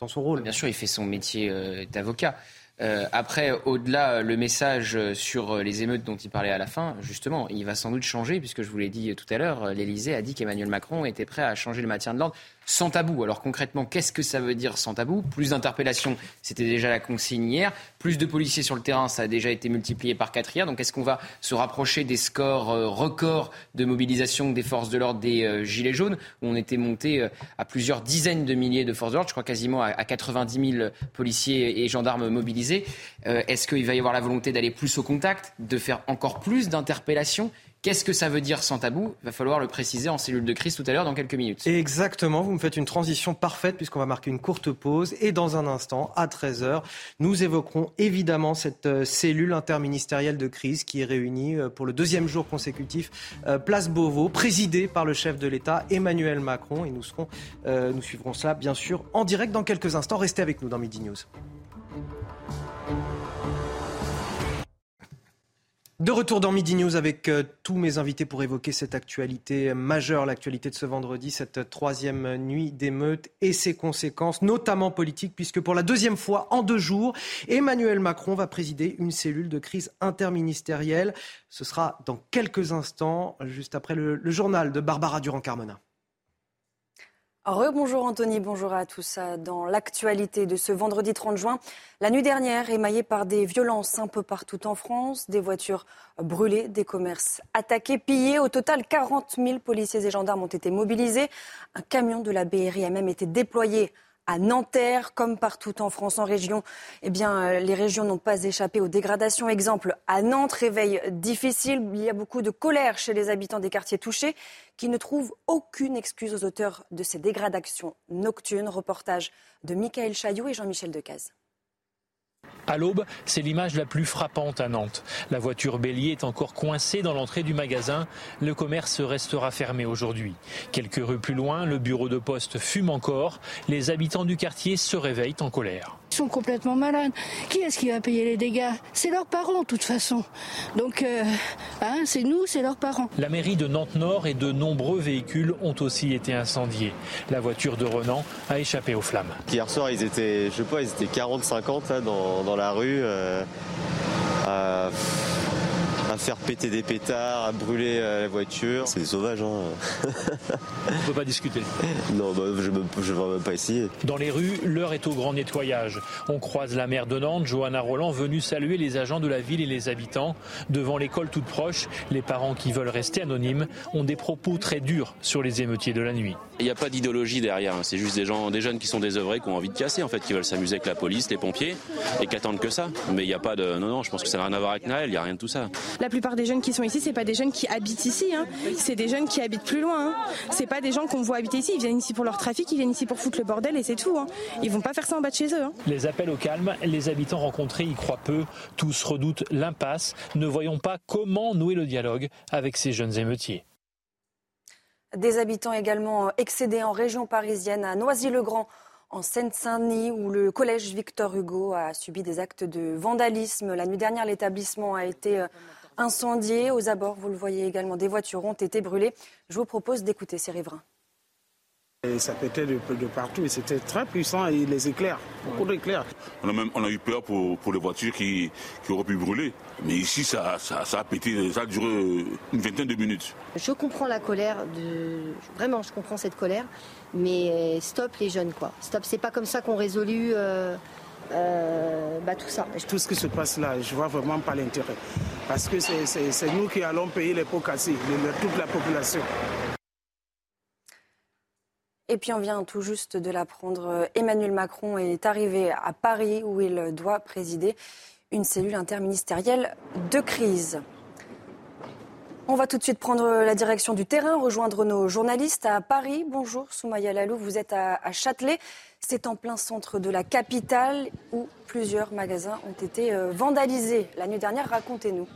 son rôle. Bien sûr, il fait son métier euh, d'avocat. Euh, après, au-delà, le message sur les émeutes dont il parlait à la fin, justement, il va sans doute changer, puisque je vous l'ai dit tout à l'heure, l'Élysée a dit qu'Emmanuel Macron était prêt à changer le maintien de l'ordre sans tabou. Alors concrètement, qu'est-ce que ça veut dire sans tabou? Plus d'interpellations, c'était déjà la consigne hier. Plus de policiers sur le terrain, ça a déjà été multiplié par quatre hier. Donc est-ce qu'on va se rapprocher des scores euh, records de mobilisation des forces de l'ordre des euh, Gilets jaunes, où on était monté euh, à plusieurs dizaines de milliers de forces de l'ordre, je crois quasiment à, 90 000 policiers et gendarmes mobilisés Est-ce qu'il va y avoir la volonté d'aller plus au contact, de faire encore plus d'interpellations? Qu'est-ce que ça veut dire sans tabou? Va falloir le préciser en cellule de crise tout à l'heure dans quelques minutes. Exactement, vous me faites une transition parfaite puisqu'on va marquer une courte pause et dans un instant, à 13h, nous évoquerons évidemment cette euh, cellule interministérielle de crise qui est réunie euh, pour le deuxième jour consécutif euh, Place Beauvau, présidée par le chef de l'État Emmanuel Macron et nous, serons, nous suivrons cela bien sûr en direct dans quelques instants. Restez avec nous dans Midi News. De retour dans Midi News avec euh, tous mes invités pour évoquer cette actualité majeure, l'actualité de ce vendredi, cette troisième nuit d'émeute et ses conséquences, notamment politiques, puisque pour la deuxième fois en deux jours, Emmanuel Macron va présider une cellule de crise interministérielle. Ce sera dans quelques instants, juste après le, le journal de Barbara Durand-Carmona. Rebonjour Anthony, bonjour à tous. Dans l'actualité de ce vendredi 30 juin, la nuit dernière, émaillée par des violences un peu partout en France, des voitures brûlées, des commerces attaqués, pillés. Au total, 40 000 policiers et gendarmes ont été mobilisés. Un camion de la BRI a même été déployé à Nanterre, comme partout en France, en région, eh bien, euh, les régions n'ont pas échappé aux dégradations. Exemple, à Nantes, réveil difficile. Il y a beaucoup de colère chez les habitants des quartiers touchés qui ne trouvent aucune excuse aux auteurs de ces dégradations nocturnes. Reportage de Michael Chaillot et Jean-Michel Decaze. À l'aube, c'est l'image la plus frappante à Nantes. La voiture bélier est encore coincée dans l'entrée du magasin. Le commerce restera fermé aujourd'hui. Quelques rues plus loin, le bureau de poste fume encore. Les habitants du quartier se réveillent en colère. Sont complètement malades. Qui est-ce qui va payer les dégâts? C'est leurs parents, de toute façon. Donc, euh, hein, c'est nous, c'est leurs parents. La mairie de Nantes-Nord et de nombreux véhicules ont aussi été incendiés. La voiture de Renan a échappé aux flammes. Hier soir, ils étaient, je sais pas, ils étaient 40-50 dans, dans, la rue. Euh, à faire péter des pétards, à brûler euh, la voiture. C'est des sauvages. Hein. On ne peut pas discuter. Non, bah, je ne vais même pas essayer. Dans les rues, l'heure est au grand nettoyage. On croise la maire de Nantes, Johanna Roland, venue saluer les agents de la ville et les habitants. Devant l'école toute proche, les parents qui veulent rester anonymes ont des propos très durs sur les émeutiers de la nuit. Il n'y a pas d'idéologie derrière. Hein. C'est juste des gens, des jeunes qui sont désœuvrés, qui ont envie de casser, en fait, qui veulent s'amuser avec la police, les pompiers, et qui attendent que ça. Mais il n'y a pas de. Non, non, je pense que ça n'a rien à voir avec Naël. Il n'y a rien de tout ça. La plupart des jeunes qui sont ici, c'est pas des jeunes qui habitent ici. Hein. C'est des jeunes qui habitent plus loin. Hein. C'est pas des gens qu'on voit habiter ici. Ils viennent ici pour leur trafic, ils viennent ici pour foutre le bordel et c'est tout. Hein. Ils vont pas faire ça en bas de chez eux. Hein. Les appels au calme, les habitants rencontrés y croient peu. Tous redoutent l'impasse. Ne voyons pas comment nouer le dialogue avec ces jeunes émeutiers. Des habitants également excédés en région parisienne, à Noisy-le-Grand, en Seine-Saint-Denis, où le collège Victor Hugo a subi des actes de vandalisme. La nuit dernière, l'établissement a été euh, incendié. Aux abords, vous le voyez également, des voitures ont été brûlées. Je vous propose d'écouter ces riverains. Et ça pétait de, de partout et c'était très puissant et les éclairs, beaucoup d'éclairs. On a même on a eu peur pour, pour les voitures qui, qui auraient pu brûler. Mais ici, ça, ça, ça, a pété, ça a duré une vingtaine de minutes. Je comprends la colère, de... vraiment je comprends cette colère, mais stop les jeunes quoi. Stop, c'est pas comme ça qu'on résolue euh, euh, bah, tout ça. Tout ce qui se passe là, je vois vraiment pas l'intérêt. Parce que c'est nous qui allons payer les pots cassés, toute la population. Et puis on vient tout juste de l'apprendre, Emmanuel Macron est arrivé à Paris où il doit présider une cellule interministérielle de crise. On va tout de suite prendre la direction du terrain, rejoindre nos journalistes à Paris. Bonjour Soumaya Lalou, vous êtes à, Châtelet. C'est en plein centre de la capitale où plusieurs magasins ont été euh, vandalisés la nuit dernière. Racontez-nous.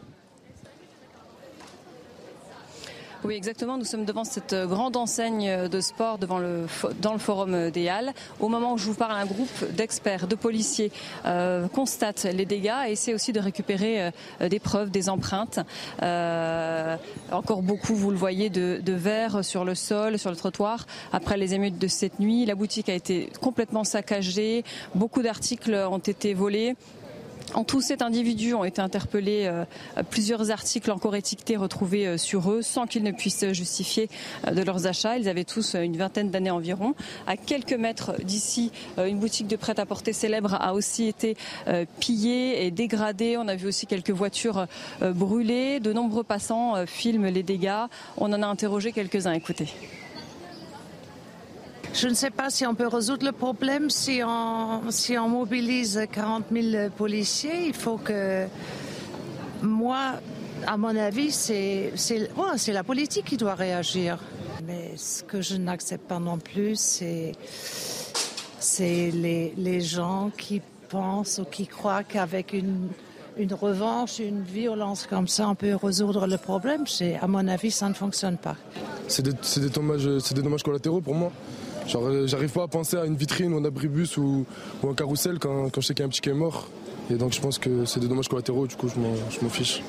Oui, exactement. Nous sommes devant cette grande enseigne de sport devant le, dans le forum des Halles. Au moment où je vous parle, un groupe d'experts, de policiers euh, constate les dégâts et essaie aussi de récupérer euh, des preuves, des empreintes. Euh, encore beaucoup, vous le voyez, de, de verre sur le sol, sur le trottoir. Après les émeutes de cette nuit, la boutique a été complètement saccagée. Beaucoup d'articles ont été volés. En tout, sept individus ont été interpellés. Euh, plusieurs articles encore étiquetés retrouvés euh, sur eux sans qu'ils ne puissent justifier euh, de leurs achats. Ils avaient tous une vingtaine d'années environ. À quelques mètres d'ici, une boutique de prêt-à-porter célèbre a aussi été pillée et dégradée. On a vu aussi quelques voitures brûlées. De nombreux passants filment les dégâts. On en a interrogé quelques-uns. Écoutez. Je ne sais pas si on peut résoudre le problème si on, si on mobilise 40 000 policiers. Il faut que, moi, à mon avis, c'est ouais, la politique qui doit réagir. Mais ce que je n'accepte pas non plus, c'est les, les gens qui pensent ou qui croient qu'avec une, une revanche, une violence comme ça, on peut résoudre le problème. À mon avis, ça ne fonctionne pas. C'est des, des, dommages, des dommages collatéraux pour moi. Euh, j'arrive pas à penser à une vitrine ou un abribus ou, ou un carrousel quand, quand je sais qu'il y a un petit qui est mort. Et donc je pense que c'est des dommages collatéraux, du coup je m'en fiche.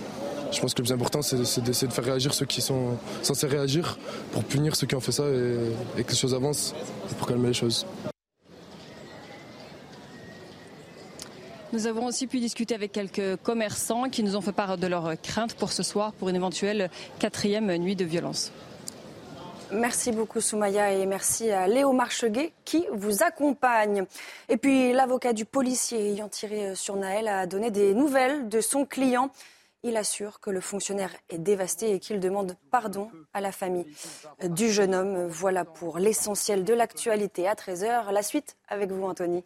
Je pense que le plus important c'est d'essayer de faire réagir ceux qui sont censés réagir pour punir ceux qui ont fait ça et, que les choses avancent pour calmer les choses. Nous avons aussi pu discuter avec quelques commerçants qui nous ont fait part de leurs craintes pour ce soir pour une éventuelle quatrième nuit de violence. Merci beaucoup Soumaya et merci à Léo Marcheguet qui vous accompagne. Et puis l'avocat du policier ayant tiré sur Naël a donné des nouvelles de son client. Il assure que le fonctionnaire est dévasté et qu'il demande pardon à la famille du jeune homme. Voilà pour l'essentiel de l'actualité à 13h. La suite avec vous Anthony.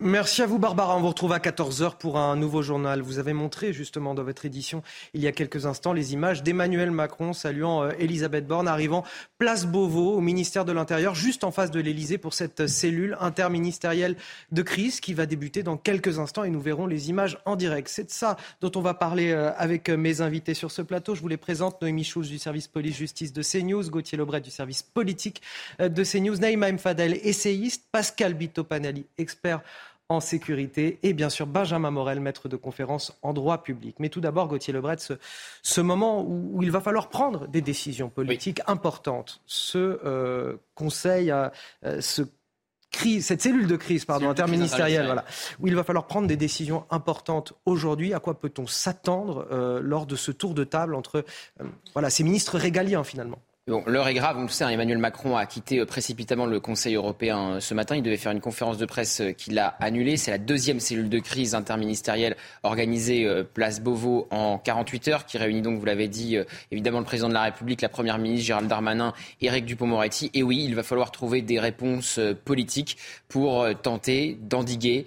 Merci à vous Barbara. On vous retrouve à 14h pour un nouveau journal. Vous avez montré justement dans votre édition il y a quelques instants les images d'Emmanuel Macron saluant euh, Elisabeth Borne arrivant place Beauvau au ministère de l'Intérieur juste en face de l'Elysée pour cette cellule interministérielle de crise qui va débuter dans quelques instants et nous verrons les images en direct. C'est de ça dont on va parler euh, avec euh, mes invités sur ce plateau. Je vous les présente Noémie Schulz du service police-justice de CNews, Gauthier Lebret du service politique de CNews, Naïma Mfadel, essayiste, Pascal Bitopanali, expert en sécurité et bien sûr Benjamin Morel, maître de conférence en droit public. Mais tout d'abord, Gauthier Lebret, ce, moment où, il va falloir prendre des décisions politiques importantes, ce euh, conseil, euh, ce Crise, cette cellule de crise pardon, interministérielle, voilà, où il va falloir prendre des décisions importantes aujourd'hui. À quoi peut-on s'attendre euh, lors de ce tour de table entre voilà, ces ministres régaliens finalement? Bon, l'heure est grave, on le sait, hein. Emmanuel Macron a quitté euh, précipitamment le Conseil européen euh, ce matin. Il devait faire une conférence de presse euh, qu'il a annulée. C'est la deuxième cellule de crise interministérielle organisée place Beauvau en 48 heures, qui réunit donc, vous l'avez dit, évidemment le président de la République, la première ministre Gérald Darmanin, Éric Dupond-Moretti. Et oui, il va falloir trouver des réponses politiques pour tenter d'endiguer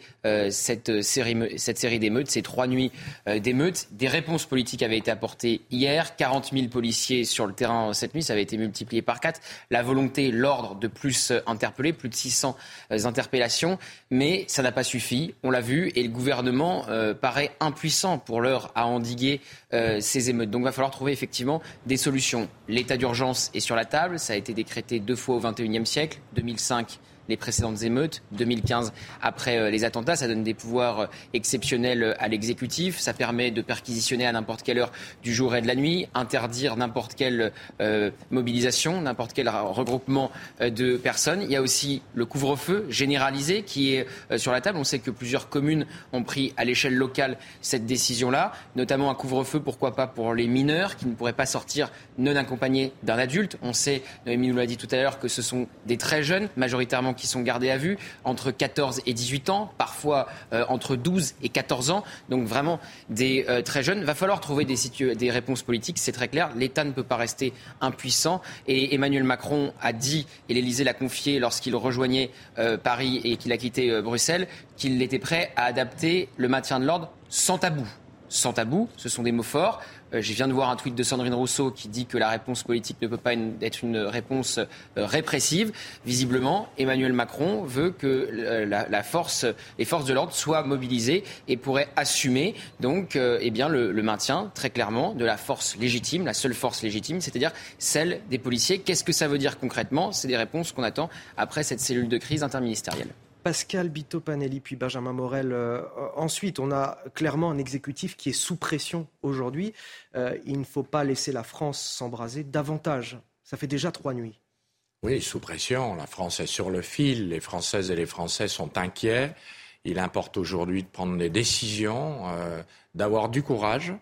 cette série, cette série d'émeutes, ces trois nuits d'émeutes. Des réponses politiques avaient été apportées hier. 40 000 policiers sur le terrain cette nuit. Ça avait été multiplié par 4. La volonté, l'ordre de plus euh, interpeller, plus de 600 euh, interpellations. Mais ça n'a pas suffi, on l'a vu, et le gouvernement euh, paraît impuissant pour l'heure à endiguer ces émeutes. Donc il va falloir trouver effectivement des solutions. L'état d'urgence est sur la table, ça a été décrété deux fois au XXIe siècle, 2005 les précédentes émeutes. 2015, après euh, les attentats, ça donne des pouvoirs euh, exceptionnels euh, à l'exécutif. Ça permet de perquisitionner à n'importe quelle heure du jour et de la nuit, interdire n'importe quelle mobilisation, n'importe quel regroupement de personnes. Il y a aussi le couvre-feu généralisé qui est sur la table. On sait que plusieurs communes ont pris à l'échelle locale cette décision-là, notamment un couvre-feu, pourquoi pas pour les mineurs qui ne pourraient pas sortir non accompagnés d'un adulte. On sait, Noémie nous l'a dit tout à l'heure, que ce sont des très jeunes, majoritairement qui sont gardés à vue, entre 14 et 18 ans, parfois euh, entre 12 et 14 ans, donc vraiment des euh, très jeunes. Va falloir trouver des, réponses politiques, c'est très clair. L'État ne peut pas rester impuissant. Et Emmanuel Macron a dit, et l'Élysée l'a confié lorsqu'il rejoignait euh, Paris et qu'il a quitté Bruxelles, qu'il était prêt à adapter le maintien de l'ordre sans tabou. sans tabou. Ce sont des mots forts. Euh, je viens de voir un tweet de Sandrine Rousseau qui dit que la réponse politique ne peut pas être une réponse euh, répressive. Visiblement, Emmanuel Macron veut que euh, les forces de l'ordre soient mobilisées et pourrait assumer donc eh le, maintien très clairement de la force légitime, la seule force légitime, c'est-à-dire celle des policiers. Qu'est-ce que ça veut dire concrètement? C'est des réponses qu'on attend après cette cellule de crise interministérielle. Pascal Bito Panelli puis Benjamin Morel. Euh, ensuite, on a clairement un exécutif qui est sous pression aujourd'hui. Euh, il ne faut pas laisser la France s'embraser davantage. Ça fait déjà trois nuits. Oui, sous pression. La France est sur le fil. Les Françaises et les Français sont inquiets. Il importe aujourd'hui de prendre des décisions, euh, d'avoir du courage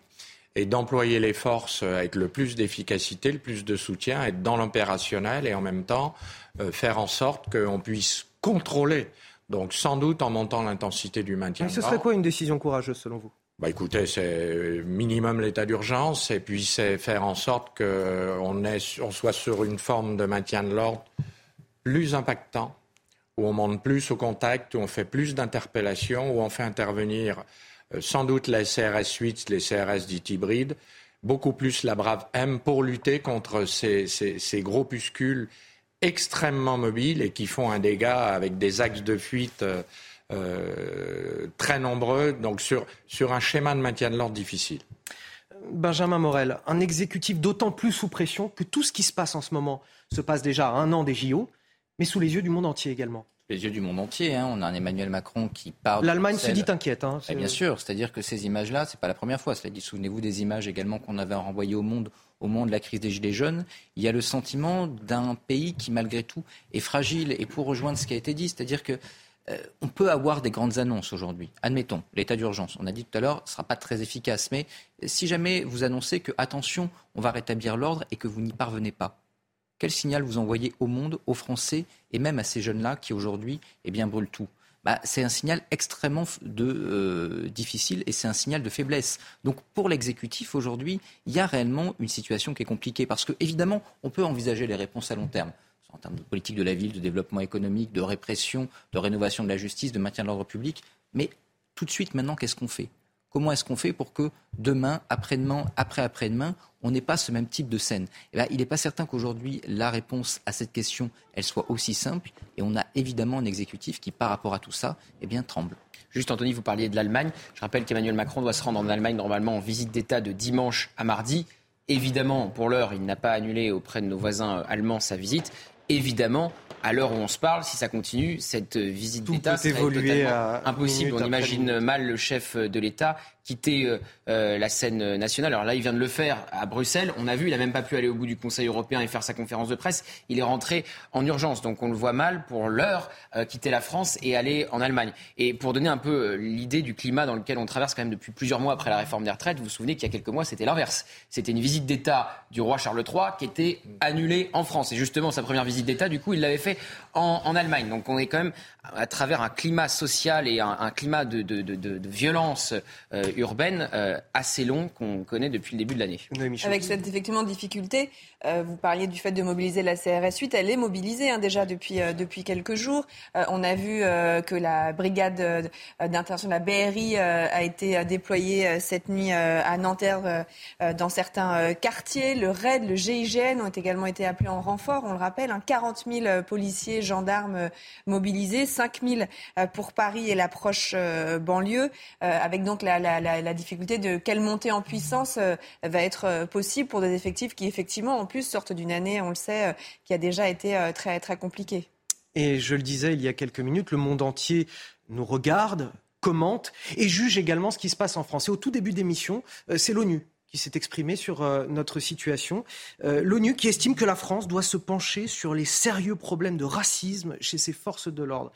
et d'employer les forces avec le plus d'efficacité, le plus de soutien, être dans l'opérationnel et en même temps faire en sorte qu'on puisse contrôler donc sans doute en montant l'intensité du maintien. Mais ce serait quoi une décision courageuse selon vous? Bah écoutez, c'est minimum l'état d'urgence et puis c'est faire en sorte qu'on on soit sur une forme de maintien de l'ordre plus impactant, où on monte plus au contact, où on fait plus d'interpellations, où on fait intervenir euh, sans doute les CRS 8, les CRS dits hybrides, beaucoup plus la Brave M pour lutter contre ces, ces, ces groupuscules extrêmement mobiles et qui font un dégât avec des axes de fuite euh, euh, très nombreux, donc sur, sur un schéma de maintien de l'ordre difficile. Benjamin Morel, un exécutif d'autant plus sous pression que tout ce qui se passe en ce moment se passe déjà à un an des JO, mais sous les yeux du monde entier également les yeux du monde entier. Hein. On a un Emmanuel Macron qui parle. L'Allemagne se dit inquiète. Hein. bien sûr, c'est-à-dire que ces images-là, c'est pas la première fois. Cela dit, souvenez-vous des images également qu'on avait renvoyées au monde au moment de la crise des Gilets jaunes, il y a le sentiment d'un pays qui, malgré tout, est fragile. Et pour rejoindre ce qui a été dit, c'est-à-dire que euh, on peut avoir des grandes annonces aujourd'hui. Admettons, l'état d'urgence, on a dit tout à l'heure, ne sera pas très efficace. Mais si jamais vous annoncez que, attention, on va rétablir l'ordre et que vous n'y parvenez pas, quel signal vous envoyez au monde, aux Français et même à ces jeunes-là qui aujourd'hui eh bien, brûlent tout? Bah, c'est un signal extrêmement euh, difficile et c'est un signal de faiblesse. Donc pour l'exécutif aujourd'hui, il y a réellement une situation qui est compliquée parce que évidemment, on peut envisager les réponses à long terme en termes de politique de la ville, de développement économique, de répression, de rénovation de la justice, de maintien de l'ordre public. Mais tout de suite, maintenant, qu'est-ce qu'on fait? Comment est-ce qu'on fait pour que demain, après-demain, après-après-demain, on n'ait pas ce même type de scène? Eh ben, Il n'est pas certain qu'aujourd'hui, la réponse à cette question, soit aussi simple. Et on a évidemment un exécutif qui, par rapport à tout ça, eh tremble. Juste, Anthony, vous parliez de l'Allemagne. Je rappelle qu'Emmanuel Macron doit se rendre en Allemagne normalement en visite d'État de dimanche à mardi. Évidemment, pour l'heure, il n'a pas annulé auprès de nos voisins allemands sa visite. Évidemment, à l'heure où on se parle, si ça continue, cette visite d'État serait totalement impossible. On imagine mal le chef de l'État quitter euh, euh, la scène nationale. Alors là, il vient de le faire à Bruxelles. On a vu, il n'a même pas pu aller au bout du Conseil européen et faire sa conférence de presse. Il est rentré en urgence. Donc on le voit mal pour l'heure euh, quitter la France et aller en Allemagne. Et pour donner un peu l'idée du climat dans lequel on traverse quand même depuis plusieurs mois après la réforme des retraites, vous vous souvenez qu'il y a quelques mois, c'était l'inverse. C'était une visite d'État du roi Charles III qui était annulée en France. Et justement, sa première visite d'État, du coup, il l'avait fait en, en, Allemagne. Donc on est quand même à travers un climat social et un, climat de, de, de, de violence urbaine euh, assez long qu'on connaît depuis le début de l'année. Avec cette effectivement difficulté, euh, vous parliez du fait de mobiliser la CRS 8, elle est mobilisée hein, déjà depuis, euh, depuis quelques jours. on a vu que la brigade d'intervention de la BRI a été déployée cette nuit à Nanterre dans certains quartiers. Le RAID, le GIGN ont également été appelés en renfort, on le rappelle, hein, 40 000 policiers, gendarmes mobilisés, 5 000 pour Paris et la proche banlieue, avec donc la, la, la, la difficulté de quelle montée en puissance euh, va être euh, possible pour des effectifs qui, effectivement, en plus, sortent d'une année, on le sait, euh, qui a déjà été très, très compliquée. Et je le disais il y a quelques minutes, le monde entier nous regarde, commente et juge également ce qui se passe en France. Et au tout début d'émission, c'est l'ONU qui s'est exprimé sur notre situation. L'ONU qui estime que la France doit se pencher sur les sérieux problèmes de racisme chez ses forces de l'ordre.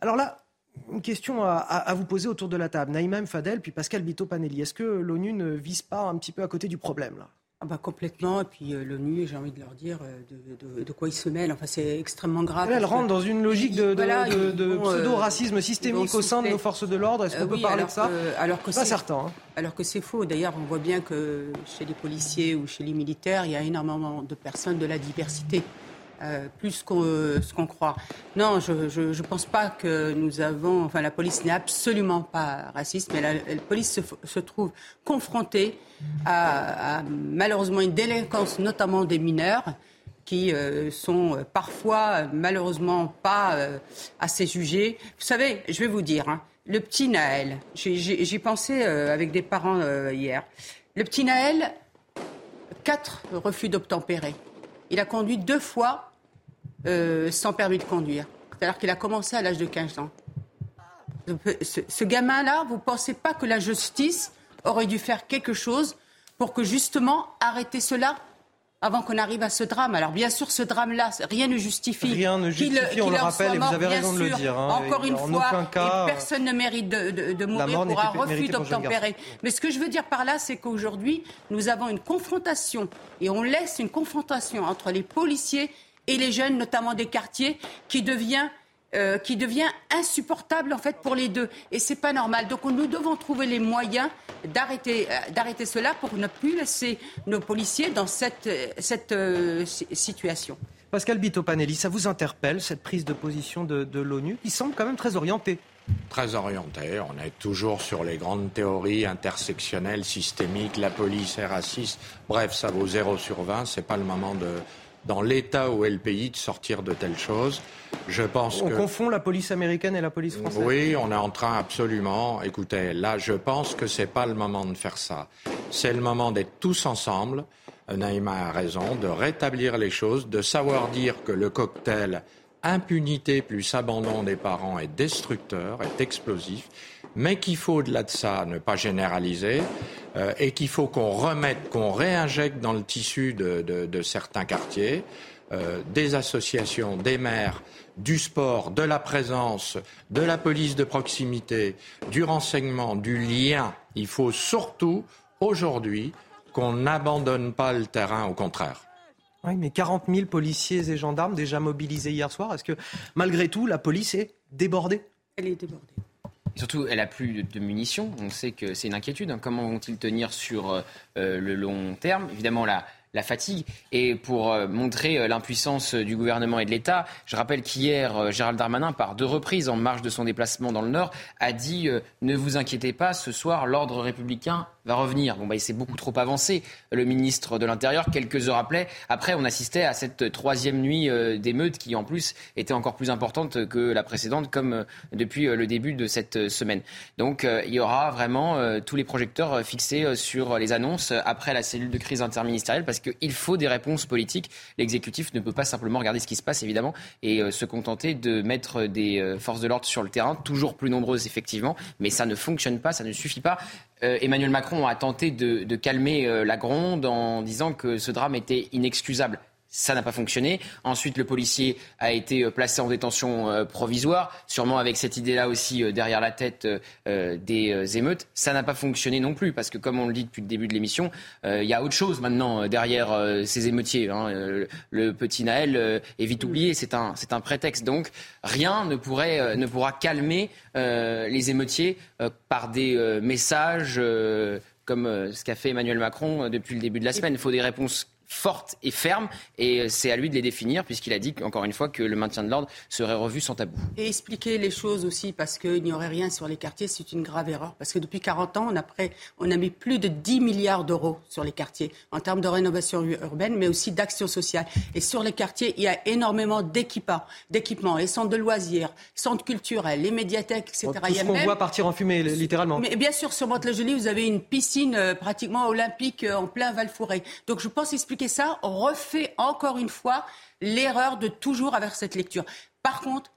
Alors là, une question à, vous poser autour de la table. Naïma Fadel, puis Pascal Bito Panelli. Est-ce que l'ONU ne vise pas un petit peu à côté du problème là? Ah bah complètement. Et puis euh, l'ONU, j'ai envie de leur dire euh, de, quoi ils se mêlent. Enfin, c'est extrêmement grave. Elle, rentre dans une logique de, euh, pseudo-racisme systémique au sein de nos forces de l'ordre. Est-ce qu'on peut parler de ça Alors que pas certain. Hein. Alors que c'est faux. D'ailleurs, on voit bien que chez les policiers ou chez les militaires, il y a énormément de personnes de la diversité. Euh, plus qu'on ce qu'on croit. Non, je ne pense pas que nous avons. Enfin, la police n'est absolument pas raciste, mais la, police se, trouve confrontée à, malheureusement une délinquance, notamment des mineurs, qui euh, sont parfois malheureusement pas euh, assez jugés. Vous savez, je vais vous dire, hein, le petit Naël, j'y pensais avec des parents hier. Le petit Naël, quatre refus d'obtempérer. Il a conduit deux fois euh, sans permis de conduire. C'est-à-dire qu'il a commencé à l'âge de 15 ans. Ce, gamin-là, vous ne pensez pas que la justice aurait dû faire quelque chose pour que justement arrêter cela avant qu'on arrive à ce drame. Alors bien sûr, ce drame-là, rien ne justifie. Rien ne justifie, on le rappelle, et vous avez raison de le dire. Hein. Encore une fois, personne ne mérite de, mourir pour un refus d'obtempérer. Mais ce que je veux dire par là, c'est qu'aujourd'hui, nous avons une confrontation, et on laisse une confrontation entre les policiers et les jeunes, notamment des quartiers, qui devient euh, qui devient insupportable en fait pour les deux. Et c'est pas normal. Donc nous devons trouver les moyens d'arrêter euh, d'arrêter cela pour ne plus laisser nos policiers dans cette, cette euh, situation. Pascal Bitopanelli, ça vous interpelle cette prise de position de, de l'ONU qui semble quand même très orientée? Très orientée. On est toujours sur les grandes théories intersectionnelles, systémiques, la police est raciste. Bref, ça vaut 0 sur 20. C'est pas le moment de, dans l'état où est le pays de sortir de telles choses. Je pense on confond la police américaine et la police française. Oui, on est en train absolument. Écoutez, là, je pense que c'est pas le moment de faire ça. C'est le moment d'être tous ensemble. Naïma a raison, de rétablir les choses, de savoir dire que le cocktail impunité plus abandon des parents est destructeur, est explosif, mais qu'il faut au-delà de ça ne pas généraliser euh, et qu'il faut qu'on remette, qu'on réinjecte dans le tissu de, certains quartiers euh, des associations, des maires, du sport, de la présence, de la police de proximité, du renseignement, du lien. Il faut surtout aujourd'hui qu'on n'abandonne pas le terrain, au contraire. Oui, mais 40 000 policiers et gendarmes déjà mobilisés hier soir. Est-ce que malgré tout, la police est débordée? Elle est débordée. surtout, elle a plus de, munitions. On sait que c'est une inquiétude. Hein. Comment vont-ils tenir sur euh, le long terme? Évidemment, la, la fatigue. Et pour euh, montrer euh, l'impuissance du gouvernement et de l'État, je rappelle qu'hier, Gérald Darmanin, par deux reprises en marge de son déplacement dans le Nord, a dit Ne vous inquiétez pas, ce soir, l'ordre républicain va revenir. Bon, bah, il s'est beaucoup trop avancé, le ministre de l'Intérieur, quelques heures après. Après, on assistait à cette troisième nuit euh, d'émeutes qui, en plus, était encore plus importante que la précédente, comme euh, depuis euh, le début de cette semaine. Donc, il y aura vraiment tous les projecteurs fixés sur les annonces après la cellule de crise interministérielle, parce qu'il faut des réponses politiques. L'exécutif ne peut pas simplement regarder ce qui se passe, évidemment, et se contenter de mettre des forces de l'ordre sur le terrain, toujours plus nombreuses, effectivement, mais ça ne fonctionne pas, ça ne suffit pas. Euh, Emmanuel Macron a tenté de, calmer euh, la gronde en disant que ce drame était inexcusable. Ça n'a pas fonctionné. Ensuite, le policier a été euh, placé en détention euh, provisoire, sûrement avec cette idée-là aussi euh, derrière la tête des émeutes. Ça n'a pas fonctionné non plus, parce que comme on le dit depuis le début de l'émission, il y a autre chose maintenant derrière ces émeutiers. Hein. Le petit Naël est vite oublié, c'est un, c'est un prétexte. Donc, rien ne, pourrait, ne pourra calmer les émeutiers par des messages comme ce qu'a fait Emmanuel Macron depuis le début de la semaine. Il faut des réponses forte et ferme. Et euh, c'est à lui de les définir, puisqu'il a dit, encore une fois, que le maintien de l'ordre serait revu sans tabou. Et expliquer les choses aussi, parce qu'il n'y aurait rien sur les quartiers, c'est une grave erreur. Parce que depuis 40 ans, on a, on a mis plus de 10 milliards d'euros sur les quartiers, en termes de rénovation urbaine, mais aussi d'action sociale. Et sur les quartiers, il y a énormément d'équipements, d'équipements, les centres de loisirs, centres culturels, les médiathèques, etc. Tout ce qu'on voit partir en fumée, littéralement. Mais bien sûr, sur Mantes-la-Jolie, vous avez une piscine euh, pratiquement olympique euh, en plein val Donc je pense expliquer et ça, refait encore une fois l'erreur de toujours avoir cette lecture. Par contre,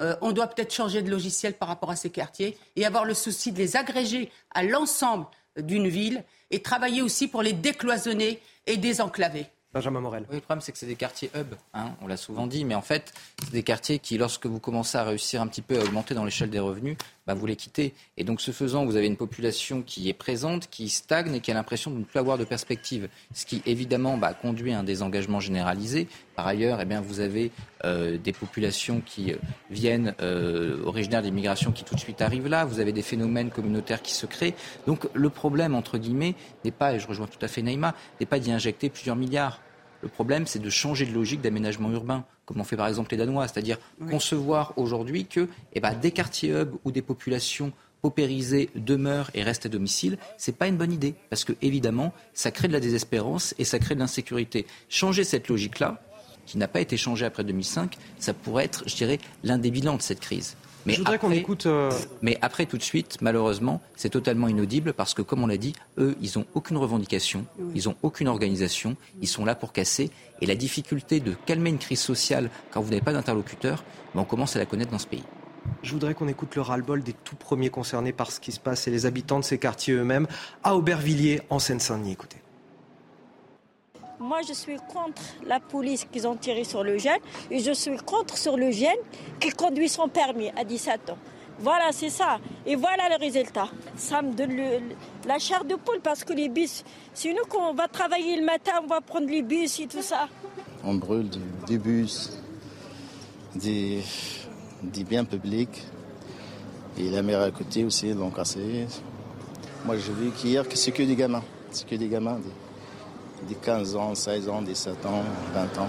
euh, on doit peut-être changer de logiciel par rapport à ces quartiers et avoir le souci de les agréger à l'ensemble d'une ville et travailler aussi pour les décloisonner et désenclaver. Benjamin Morel. Oui, le problème, c'est que c'est des quartiers hub, hein, on l'a souvent dit, mais en fait, c'est des quartiers qui, lorsque vous commencez à réussir un petit peu à augmenter dans l'échelle des revenus, bah, vous les quittez. Et donc, ce faisant, vous avez une population qui est présente, qui stagne et qui a l'impression de ne plus avoir de perspective. Ce qui, évidemment, bah, conduit à un désengagement généralisé. Par ailleurs, eh vous avez euh, des populations qui euh, viennent euh, originaires d'immigration qui tout de suite arrivent là. Vous avez des phénomènes communautaires qui se créent. Donc, le problème, entre guillemets, n'est pas, et je rejoins tout à fait Neymar, n'est pas d'y injecter plusieurs milliards Le problème, c'est de changer de logique d'aménagement urbain, comme on fait par exemple les Danois, c'est-à-dire concevoir aujourd'hui que eh ben, des quartiers hub ou des populations paupérisées demeurent et restent à domicile, c'est pas une bonne idée parce que évidemment, ça crée de la désespérance et ça crée de l'insécurité. Changer cette logique-là, qui n'a pas été changée après 2005, ça pourrait être, je dirais, l'un des bilans de cette crise. Mais je voudrais qu'on écoute. Euh, mais après, tout de suite, malheureusement, c'est totalement inaudible parce que, comme on l'a dit, eux, ils n'ont aucune revendication, ils n'ont aucune organisation, ils sont là pour casser. Et la difficulté de calmer une crise sociale quand vous n'avez pas d'interlocuteur, ben, on commence à la connaître dans ce pays. Je voudrais qu'on écoute le ras-le-bol des tout premiers concernés par ce qui se passe et les habitants de ces quartiers eux-mêmes à Aubervilliers, en Seine-Saint-Denis. Écoutez. Moi, je suis contre la police qu'ils ont tiré sur le jeune et je suis contre sur le jeune qui conduit son permis à 17 ans. Voilà, c'est ça. Et voilà le résultat. Ça me donne la chair de poule parce que les bus, c'est nous qu'on va travailler le matin, on va prendre les bus et tout ça. On brûle des bus, des, biens publics. Et la mer à côté aussi, donc assez. Moi, j'ai vu qu'hier c'est que des gamins. C'est que des gamins 15 ans, 16 ans, 17 ans, 20 ans.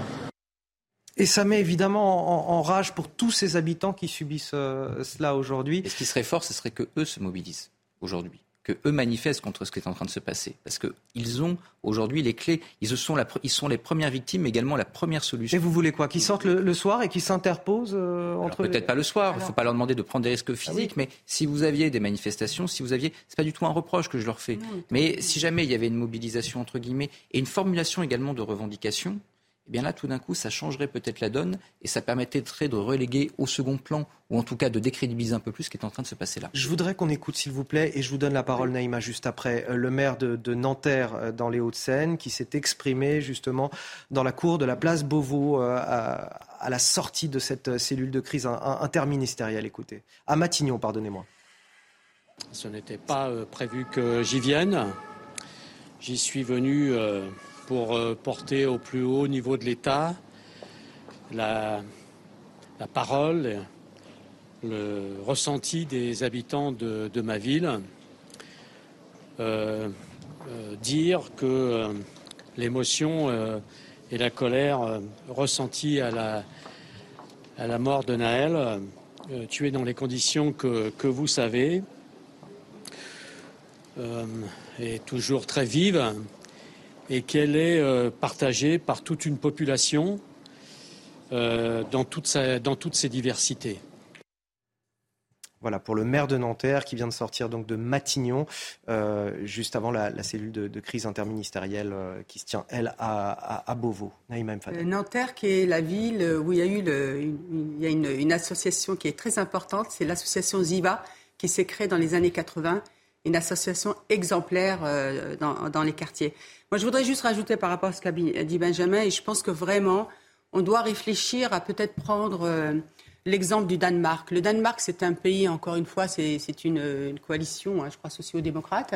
Et ça met évidemment en, rage pour tous ces habitants qui subissent euh, cela aujourd'hui. Et ce qui serait fort, ce serait que eux se mobilisent aujourd'hui que eux manifestent contre ce qui est en train de se passer. Parce qu'ils ont aujourd'hui les clés. Ils sont, la, ils sont les premières victimes, mais également la première solution. Et vous voulez quoi Qu'ils sortent le, soir et qu'ils s'interposent euh, entre Peut-être pas le soir. Il ne faut pas leur demander de prendre des risques physiques. Ah mais si vous aviez des manifestations, si vous aviez, c'est pas du tout un reproche que je leur fais. mais si jamais il y avait une mobilisation entre guillemets et une formulation également de revendications, eh bien là, tout d'un coup, ça changerait peut-être la donne et ça permettrait de reléguer au second plan ou en tout cas de décrédibiliser un peu plus ce qui est en train de se passer là. Je voudrais qu'on écoute, s'il vous plaît, et je vous donne la parole, Naïma, juste après, euh, le maire de, Nanterre euh, dans les Hauts-de-Seine qui s'est exprimé justement dans la cour de la place Beauvau euh, à, la sortie de cette cellule de crise interministérielle. Écoutez, à Matignon, pardonnez-moi. Ce n'était pas prévu que j'y vienne. J'y suis venu pour euh, porter au plus haut niveau de l'État la, parole, le ressenti des habitants de, ma ville. Euh, euh, dire que l'émotion et la colère ressenties à la, à la mort de Naël, tué dans les conditions que, que vous savez, est toujours très vive et qu'elle est euh, partagée par toute une population euh, dans, toute dans toutes ses diversités. Voilà, pour le maire de Nanterre qui vient de sortir donc de Matignon, euh, juste avant la, cellule de, crise interministérielle qui se tient, elle, à, à, Beauvau. Nanterre, qui est la ville où il y a eu il y a une, une, association qui est très importante, c'est l'association Ziva, qui s'est créée dans les années 80 une association exemplaire euh, dans, les quartiers. Moi, je voudrais juste rajouter par rapport à ce qu'a dit Benjamin, et je pense que vraiment, on doit réfléchir à peut-être prendre euh, l'exemple du Danemark. Le Danemark, c'est un pays, encore une fois, c'est une, coalition, hein, je crois, socio-démocrate.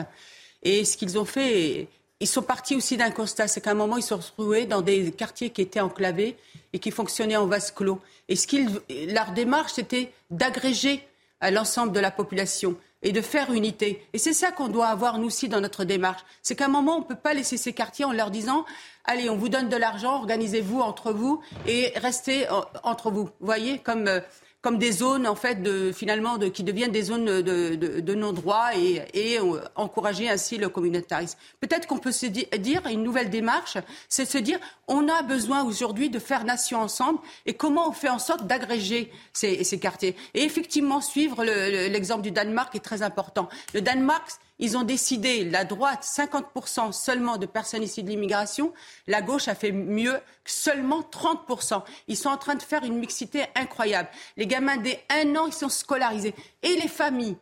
Et ce qu'ils ont fait, ils sont partis aussi d'un constat, c'est qu'à un moment, ils se retrouvés dans des quartiers qui étaient enclavés et qui fonctionnaient en vase clos. Et ce leur démarche, c'était d'agréger à l'ensemble de la population et de faire unité. Et c'est ça qu'on doit avoir, nous aussi, dans notre démarche. C'est qu'à un moment, on ne peut pas laisser ces quartiers en leur disant Allez, on vous donne de l'argent, organisez-vous entre vous et restez entre vous. Vous voyez, comme euh, comme des zones en fait de, finalement de, qui deviennent des zones de, de, de non-droit et, et euh, encourager ainsi le communautarisme. Peut-être qu'on peut se dire une nouvelle démarche, c'est se dire on a besoin aujourd'hui de faire nation ensemble et comment on fait en sorte d'agréger ces, ces, quartiers. Et effectivement suivre l'exemple du Danemark est très important. Le Danemark ils ont décidé, la droite, 50% seulement de personnes ici de l'immigration. La gauche a fait mieux, seulement 30%. Ils sont en train de faire une mixité incroyable. Les gamins dès un an, ils sont scolarisés. Et les familles,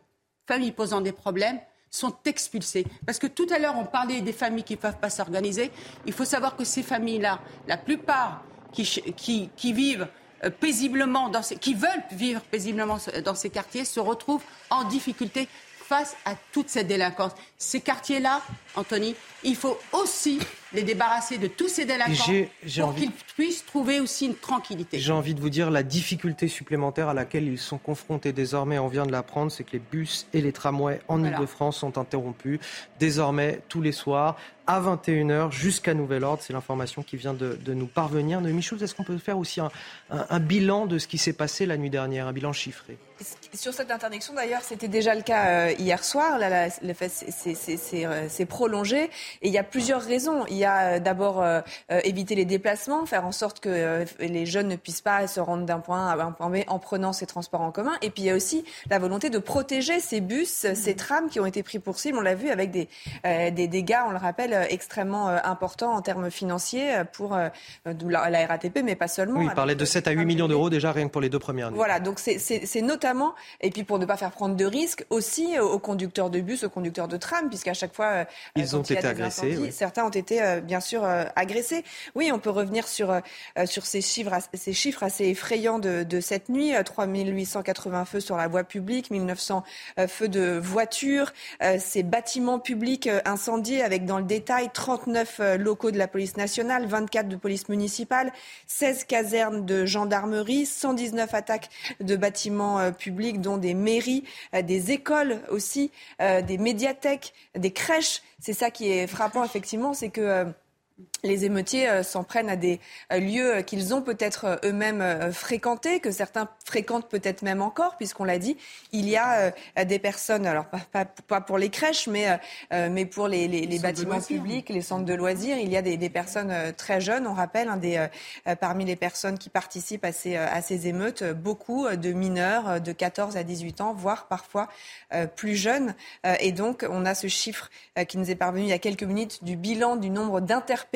familles posant des problèmes, sont expulsées. Parce que tout à l'heure, on parlait des familles qui ne peuvent pas s'organiser. Il faut savoir que ces familles-là, la plupart qui, qui, qui vivent euh, paisiblement, dans ces, qui veulent vivre paisiblement dans ces quartiers, se retrouvent en difficulté face à toute cette délinquance. Ces quartiers-là, Anthony, il faut aussi les débarrasser de tous ces délinquants pour qu'ils puissent trouver aussi une tranquillité. J'ai envie de vous dire la difficulté supplémentaire à laquelle ils sont confrontés désormais, on vient de l'apprendre, c'est que les bus et les tramways en Ile-de-France sont interrompus désormais tous les soirs à 21h jusqu'à nouvel ordre. C'est l'information qui vient de, nous parvenir. Noémie Schultz, est-ce qu'on peut faire aussi un bilan de ce qui s'est passé la nuit dernière, un bilan chiffré? Sur cette interdiction, d'ailleurs, c'était déjà le cas euh, hier soir. Là, le fait euh, c'est prolongé. Et il y a plusieurs raisons. Il y a euh, d'abord éviter les déplacements, faire en sorte que les jeunes ne puissent pas se rendre d'un point A à un point B en prenant ces transports en commun. Et puis il y a aussi la volonté de protéger ces bus, ces trams qui ont été pris pour cible. On l'a vu avec des, des dégâts, on le rappelle, extrêmement importants en termes financiers pour la, RATP, mais pas seulement. Oui, il parlait de 7 à 8 millions d'euros déjà rien que pour les deux premières années. Voilà, donc c'est notamment et puis pour ne pas faire prendre de risques aussi aux conducteurs de bus, aux conducteurs de tram, puisqu'à chaque fois, euh, ils ont été agressés. Certains ont été euh, bien sûr euh, agressés. Oui, on peut revenir sur, sur ces, chiffres, assez effrayants de, cette nuit. 3880 feux sur la voie publique, 1900 feux de voitures, ces bâtiments publics incendiés avec dans le détail 39 locaux de la police nationale, 24 de police municipale, 16 casernes de gendarmerie, 119 attaques de bâtiments publics, dont des mairies, euh, des écoles aussi, euh, des médiathèques, des crèches. C'est ça qui est frappant, effectivement, c'est que euh, les émeutiers euh, s'en prennent à des euh, lieux qu'ils ont peut-être euh, eux-mêmes fréquentés, que certains fréquentent peut-être même encore, puisqu'on l'a dit, il y a des personnes, alors pas, pour les crèches, mais, mais pour les, bâtiments publics, les centres de loisirs, il y a des, personnes très jeunes, on rappelle, hein, des, parmi les personnes qui participent à ces, à ces émeutes, beaucoup de mineurs de 14 à 18 ans, voire parfois plus jeunes. Et donc, on a ce chiffre qui nous est parvenu il y a quelques minutes du bilan du nombre d'interpellations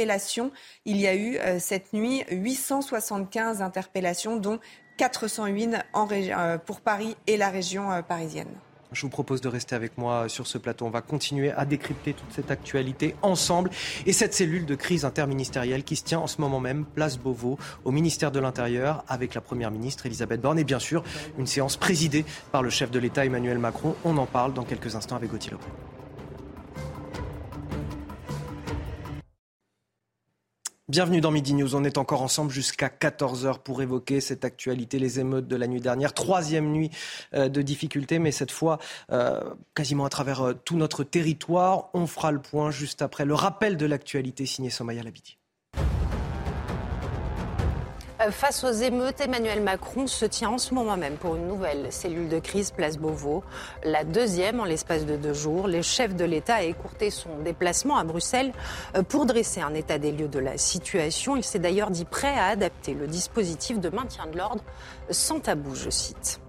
il y a eu euh, cette nuit 875 interpellations, dont 408 en euh, pour Paris et la région euh, parisienne. Je vous propose de rester avec moi sur ce plateau. On va continuer à décrypter toute cette actualité ensemble et cette cellule de crise interministérielle qui se tient en ce moment même, place Beauvau, au ministère de l'Intérieur, avec la Première ministre Elisabeth Borne et bien sûr une séance présidée par le chef de l'État Emmanuel Macron. On en parle dans quelques instants avec Gauthier Lopez. Bienvenue dans Midi News. On est encore ensemble jusqu'à 14h pour évoquer cette actualité, les émeutes de la nuit dernière. Troisième nuit euh, de difficultés, mais cette fois euh, quasiment à travers euh, tout notre territoire. On fera le point juste après le rappel de l'actualité signé Somaya Labidi. Euh, face aux émeutes, Emmanuel Macron se tient en ce moment même pour une nouvelle cellule de crise place Beauvau. La deuxième en l'espace de deux jours. Le chef de l'État a écourté son déplacement à Bruxelles euh, pour dresser un état des lieux de la situation. Il s'est d'ailleurs dit prêt à adapter le dispositif de maintien de l'ordre sans tabou, je cite.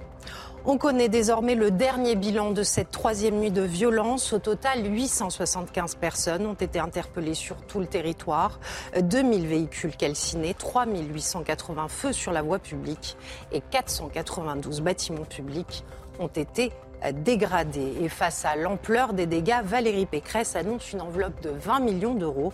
On connaît désormais le dernier bilan de cette troisième nuit de violence. Au total, 875 personnes ont été interpellées sur tout le territoire, 2000 véhicules calcinés, 3880 feux sur la voie publique et 492 bâtiments publics ont été dégradés. Et face à l'ampleur des dégâts, Valérie Pécresse annonce une enveloppe de 20 millions d'euros,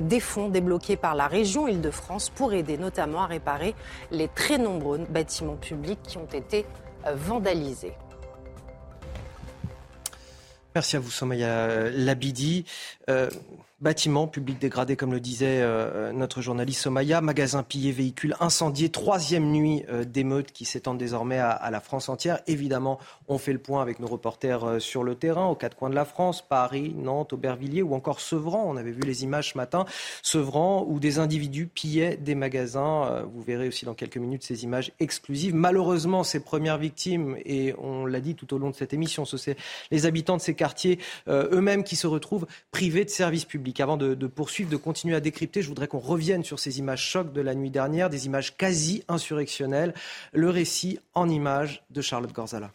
des fonds débloqués par la région Île-de-France pour aider notamment à réparer les très nombreux bâtiments publics qui ont été vandalisé. Merci à vous, Somaya Labidi. Euh, Bâtiments publics dégradés, comme le disait euh, notre journaliste Somaya, magasins pillés, véhicules incendiés, troisième nuit euh, d'émeutes qui s'étendent désormais à, la France entière. Évidemment, on fait le point avec nos reporters euh, sur le terrain, aux quatre coins de la France, Paris, Nantes, Aubervilliers ou encore Sevran. On avait vu les images ce matin, Sevran, où des individus pillaient des magasins. vous verrez aussi dans quelques minutes ces images exclusives. Malheureusement, ces premières victimes, et on l'a dit tout au long de cette émission, ce sont les habitants de ces quartiers eux-mêmes qui se retrouvent privés de services publics. Avant de, poursuivre, de continuer à décrypter, je voudrais qu'on revienne sur ces images chocs de la nuit dernière, des images quasi insurrectionnelles. Le récit en images de Charlotte Gorzala.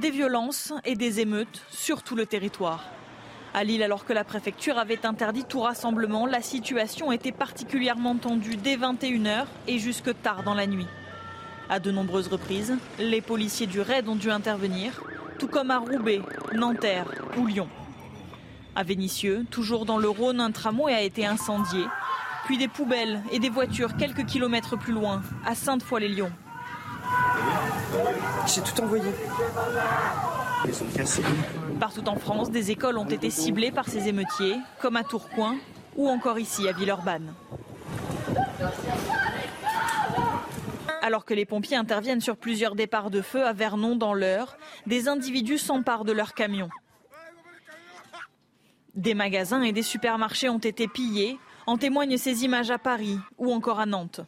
Des violences et des émeutes sur tout le territoire. À Lille, alors que la préfecture avait interdit tout rassemblement, la situation était particulièrement tendue dès 21h et jusque tard dans la nuit. À de nombreuses reprises, les policiers du RAID ont dû intervenir, tout comme à Roubaix, Nanterre ou Lyon. À Vénissieux, toujours dans le Rhône, un tramway a été incendié. Puis des poubelles et des voitures quelques kilomètres plus loin, à Sainte-Foy-les-Lyons. J'ai tout envoyé. Partout en France, des écoles ont été ciblées par ces émeutiers, comme à Tourcoing ou encore ici à Villeurbanne. Alors que les pompiers interviennent sur plusieurs départs de feu à Vernon dans l'heure, des individus s'emparent de leurs camions. Des magasins et des supermarchés ont été pillés, en témoignent ces images à Paris ou encore à Nantes.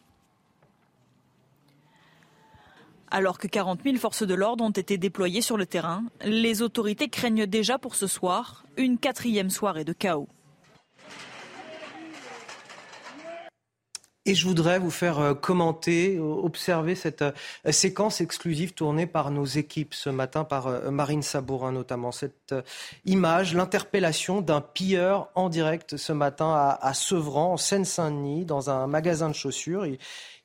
Alors que 40 000 forces de l'ordre ont été déployées sur le terrain, les autorités craignent déjà pour ce soir une quatrième soirée de chaos. Et je voudrais vous faire euh, commenter, euh, observer cette euh, séquence exclusive tournée par nos équipes ce matin, par Marine Sabourin notamment. Cette image, l'interpellation d'un pilleur en direct ce matin à Sevran, en Seine-Saint-Denis, dans un magasin de chaussures.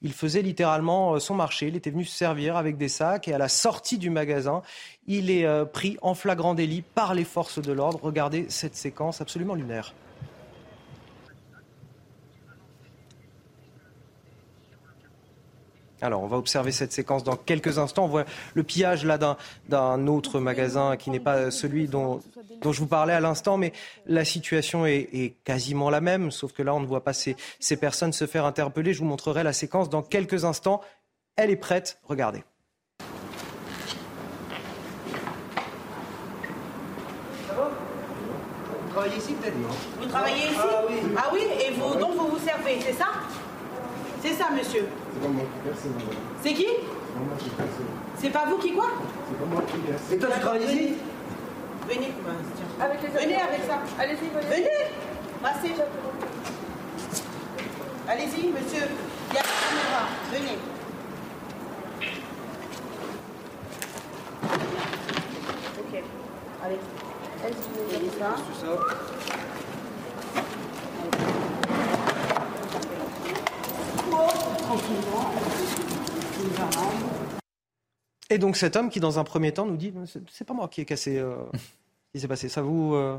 Il, faisait littéralement son marché, il était venu se servir avec des sacs et à la sortie du magasin, il est pris en flagrant délit par les forces de l'ordre. Regardez cette séquence absolument lunaire. Alors, on va observer cette séquence dans quelques instants. On voit le pillage là d'un autre magasin qui n'est pas celui dont, je vous parlais à l'instant, mais la situation est, quasiment la même, sauf que là, on ne voit pas ces, personnes se faire interpeller. Je vous montrerai la séquence dans quelques instants. Elle est prête. Regardez. Vous travaillez ici peut-être Vous travaillez ici? Ah oui. ah oui, et vous, donc vous vous servez, c'est ça? C'est ça, monsieur c'est qui C'est pas vous qui quoi C'est pas moi qui verse. Et toi, tu travailles ici Venez, avec les Venez avec ça. Allez-y, venez. Venez Passez. Allez-y, monsieur. Il y a la caméra. Venez. Ok. Allez. Ça? Et donc cet homme qui, dans un premier temps, nous dit c'est pas moi qui ai cassé. Euh, qui s'est passé. Ça vous, euh,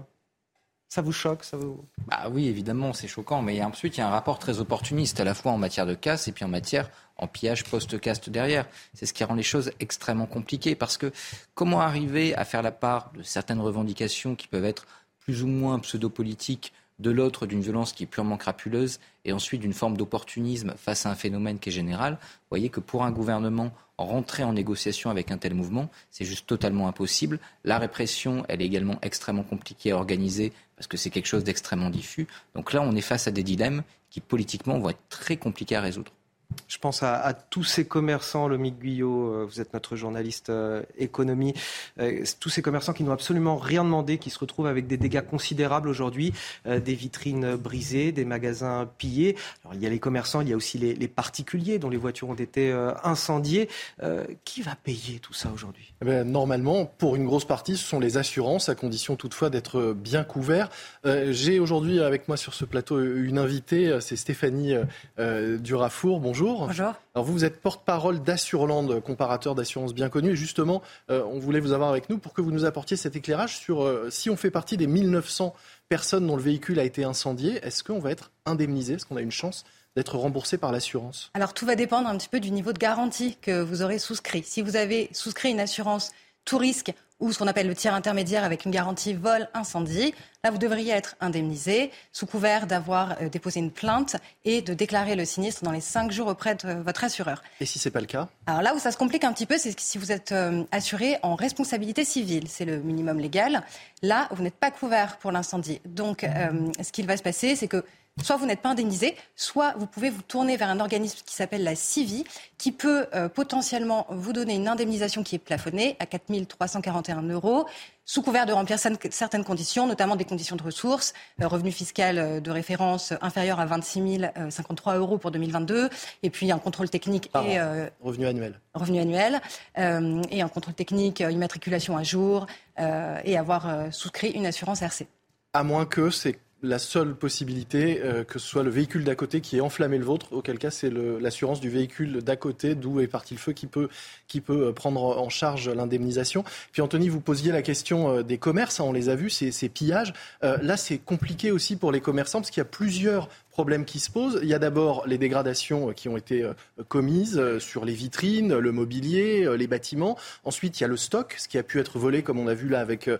ça vous choque ça vous... Bah oui, évidemment, c'est choquant. Mais ensuite, il y a un rapport très opportuniste, à la fois en matière de casse et puis en matière en pillage post-caste derrière. C'est ce qui rend les choses extrêmement compliquées. Parce que comment arriver à faire la part de certaines revendications qui peuvent être plus ou moins pseudo-politiques de l'autre d'une violence qui est purement crapuleuse, et ensuite d'une forme d'opportunisme face à un phénomène qui est général, vous voyez que pour un gouvernement, rentrer en négociation avec un tel mouvement, c'est juste totalement impossible. La répression, elle est également extrêmement compliquée à organiser parce que c'est quelque chose d'extrêmement diffus. Donc là, on est face à des dilemmes qui, politiquement, vont être très compliqués à résoudre. Je pense à, tous ces commerçants, Lomique Guyot, euh, vous êtes notre journaliste euh, économie, euh, tous ces commerçants qui n'ont absolument rien demandé, qui se retrouvent avec des dégâts considérables aujourd'hui, des vitrines brisées, des magasins pillés. Alors, il y a les commerçants, il y a aussi les, particuliers dont les voitures ont été incendiées. qui va payer tout ça aujourd'hui? Eh ben, Normalement, pour une grosse partie, ce sont les assurances, à condition toutefois d'être bien couverts. J'ai aujourd'hui avec moi sur ce plateau une invitée, c'est Stéphanie Durafour. Bonjour. Bonjour. Alors vous, vous êtes porte-parole d'Assureland, comparateur d'assurance bien connu. Et justement, euh, on voulait vous avoir avec nous pour que vous nous apportiez cet éclairage sur euh, si on fait partie des 1900 personnes dont le véhicule a été incendié, est-ce qu'on va être indemnisé? Est-ce qu'on a une chance d'être remboursé par l'assurance? Alors tout va dépendre un petit peu du niveau de garantie que vous aurez souscrit. Si vous avez souscrit une assurance tout risque ou ce qu'on appelle le tiers intermédiaire avec une garantie vol incendie. Là, vous devriez être indemnisé sous couvert d'avoir euh, déposé une plainte et de déclarer le sinistre dans les cinq jours auprès de votre assureur. Et si ce n'est pas le cas? Alors là où ça se complique un petit peu, c'est si vous êtes euh, assuré en responsabilité civile, c'est le minimum légal. Là, vous n'êtes pas couvert pour l'incendie. Donc, euh, ce qu'il va se passer, c'est que soit vous n'êtes pas indemnisé, soit vous pouvez vous tourner vers un organisme qui s'appelle la CIVI, qui peut euh, potentiellement vous donner une indemnisation qui est plafonnée à 4 341 euros, sous couvert de remplir certaines conditions, notamment des conditions de ressources, euh, revenu fiscal euh, de référence inférieur à 26 053 euros pour 2022, et puis un contrôle technique et revenu annuel. Revenu annuel et un contrôle technique, immatriculation à jour et avoir souscrit une assurance RC. À moins que c'est la seule possibilité euh, que ce soit le véhicule d'à côté qui ait enflammé le vôtre, auquel cas c'est l'assurance du véhicule d'à côté d'où est parti le feu qui peut, qui peut euh, prendre en charge l'indemnisation. Puis Anthony, vous posiez la question euh, des commerces, on les a vus, ces pillages. là c'est compliqué aussi pour les commerçants parce qu'il y a plusieurs problèmes qui se posent. Il y a d'abord les dégradations qui ont été commises sur les vitrines, le mobilier, les bâtiments. Ensuite, il y a le stock, ce qui a pu être volé, comme on a vu là avec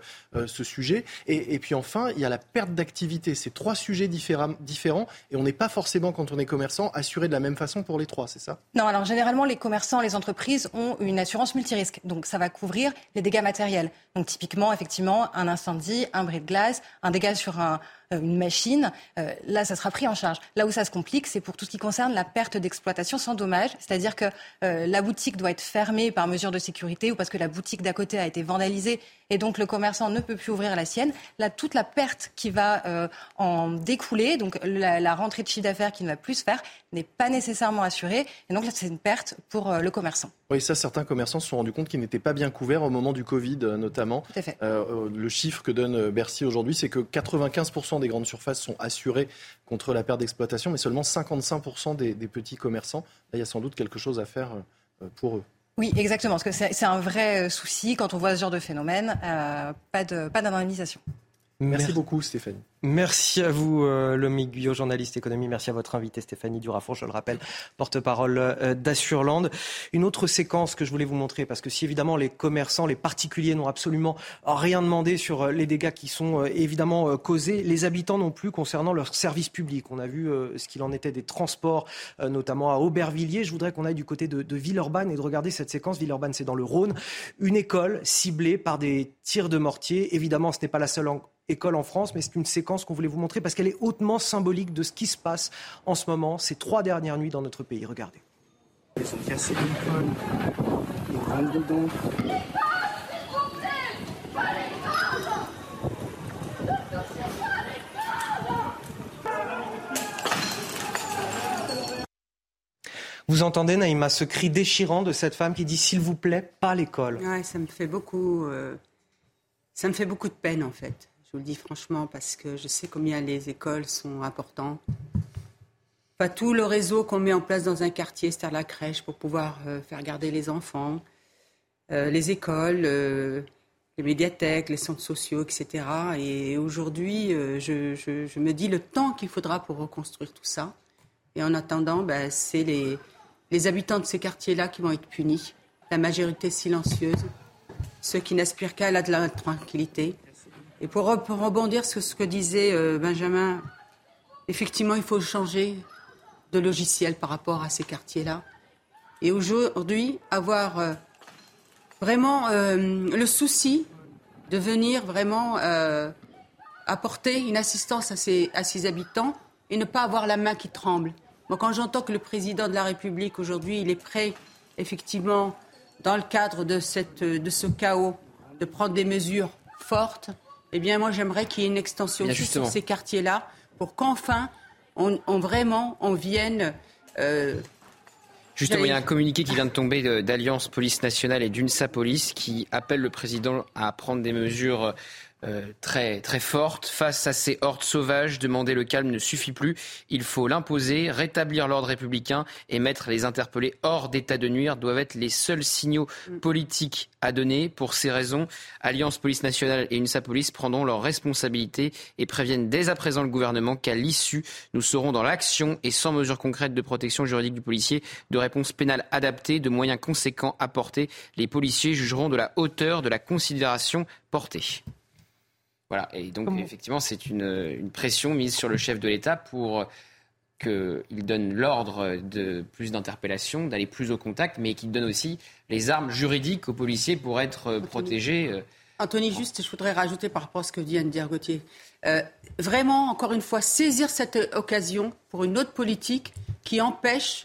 ce sujet. Et, puis enfin, il y a la perte d'activité. C'est trois sujets différents, et on n'est pas forcément, quand on est commerçant, assuré de la même façon pour les trois, c'est ça? Non, alors généralement, les commerçants, les entreprises ont une assurance multirisque. Donc ça va couvrir les dégâts matériels. Donc typiquement, effectivement, un incendie, un bris de glace, un dégât sur un, euh, une machine, euh, là, ça sera pris en charge. Là où ça se complique, c'est pour tout ce qui concerne la perte d'exploitation sans dommage, c'est-à-dire que euh, la boutique doit être fermée par mesure de sécurité ou parce que la boutique d'à côté a été vandalisée et donc le commerçant ne peut plus ouvrir la sienne. Là, toute la perte qui va en découler, donc la, rentrée de chiffre d'affaires qui ne va plus se faire, n'est pas nécessairement assurée. Et donc là, c'est une perte pour le commerçant. Oui, ça, certains commerçants se sont rendus compte qu'ils n'étaient pas bien couverts au moment du Covid, notamment. Tout à fait. le chiffre que donne Bercy aujourd'hui, c'est que 95% des grandes surfaces sont assurées contre la perte d'exploitation, mais seulement 55% des, petits commerçants. Là, il y a sans doute quelque chose à faire euh, pour eux. Oui, exactement, parce que c'est un vrai euh, souci quand on voit ce genre de phénomène. Euh, pas d'indemnisation. Merci beaucoup Stéphanie. Merci à vous, euh, Lomi Guyot, journaliste économie. Merci à votre invité Stéphanie Durafour, je le rappelle, porte-parole euh, d'Assurland. Une autre séquence que je voulais vous montrer, parce que si évidemment les commerçants, les particuliers n'ont absolument rien demandé sur euh, les dégâts qui sont évidemment causés, les habitants non plus concernant leurs services publics. On a vu ce qu'il en était des transports, notamment à Aubervilliers. Je voudrais qu'on aille du côté de, de Villeurbanne et de regarder cette séquence. Villeurbanne, c'est dans le Rhône. Une école ciblée par des tirs de mortier. Évidemment, ce n'est pas la seule école en France, mais c'est une séquence qu'on voulait vous montrer parce qu'elle est hautement symbolique de ce qui se passe en ce moment, ces trois dernières nuits dans notre pays. Regardez. Ils ont cassé l'école, ils rentrent dedans. Vous entendez, Naïma, ce cri déchirant de cette femme qui dit S'il vous plaît, pas l'école. Ça me fait beaucoup. Euh, ça me fait beaucoup de peine, en fait. Je vous le dis franchement parce que je sais combien les écoles sont importantes. Pas tout le réseau qu'on met en place dans un quartier, c'est-à-dire la crèche pour pouvoir euh, faire garder les enfants, euh, les écoles, euh, les médiathèques, les centres sociaux, etc. Et aujourd'hui, je, me dis le temps qu'il faudra pour reconstruire tout ça. Et en attendant, ben, c'est les, les habitants de ces quartiers-là qui vont être punis, la majorité silencieuse, ceux qui n'aspirent qu'à la tranquillité. Et pour, rebondir sur ce que disait euh, Benjamin, effectivement, il faut changer de logiciel par rapport à ces quartiers-là. Et aujourd'hui, avoir euh, vraiment euh, le souci de venir vraiment apporter une assistance à ces, à ces habitants et ne pas avoir la main qui tremble. Moi, quand j'entends que le président de la République aujourd'hui, il est prêt, effectivement, dans le cadre de, cette, de ce chaos, de prendre des mesures fortes, eh bien, moi, j'aimerais qu'il y ait une extension sur ces quartiers-là pour qu'enfin, on, vraiment, on vienne. Euh, Justement, il y a un communiqué qui vient de tomber d'Alliance Police Nationale et d'UNSA Police qui appelle le président à prendre des mesures euh, très, très forte. Face à ces hordes sauvages, demander le calme ne suffit plus. Il faut l'imposer, rétablir l'ordre républicain et mettre les interpellés hors d'état de nuire doivent être les seuls signaux mm. politiques à donner. Pour ces raisons, Alliance Police Nationale et UNSA Police prendront leurs responsabilités et préviennent dès à présent le gouvernement qu'à l'issue, nous serons dans l'action et sans mesures concrètes de protection juridique du policier, de réponse pénale adaptée, de moyens conséquents apportés. Les policiers jugeront de la hauteur de la considération portée. Voilà, et donc effectivement, c'est une, pression mise sur le chef de l'État pour qu'il donne l'ordre de plus d'interpellations, d'aller plus au contact, mais qu'il donne aussi les armes juridiques aux policiers pour être protégés. Euh. Anthony, juste, je voudrais rajouter par rapport à ce que dit Anne Gauthier. Euh, vraiment, encore une fois, saisir cette occasion pour une autre politique qui empêche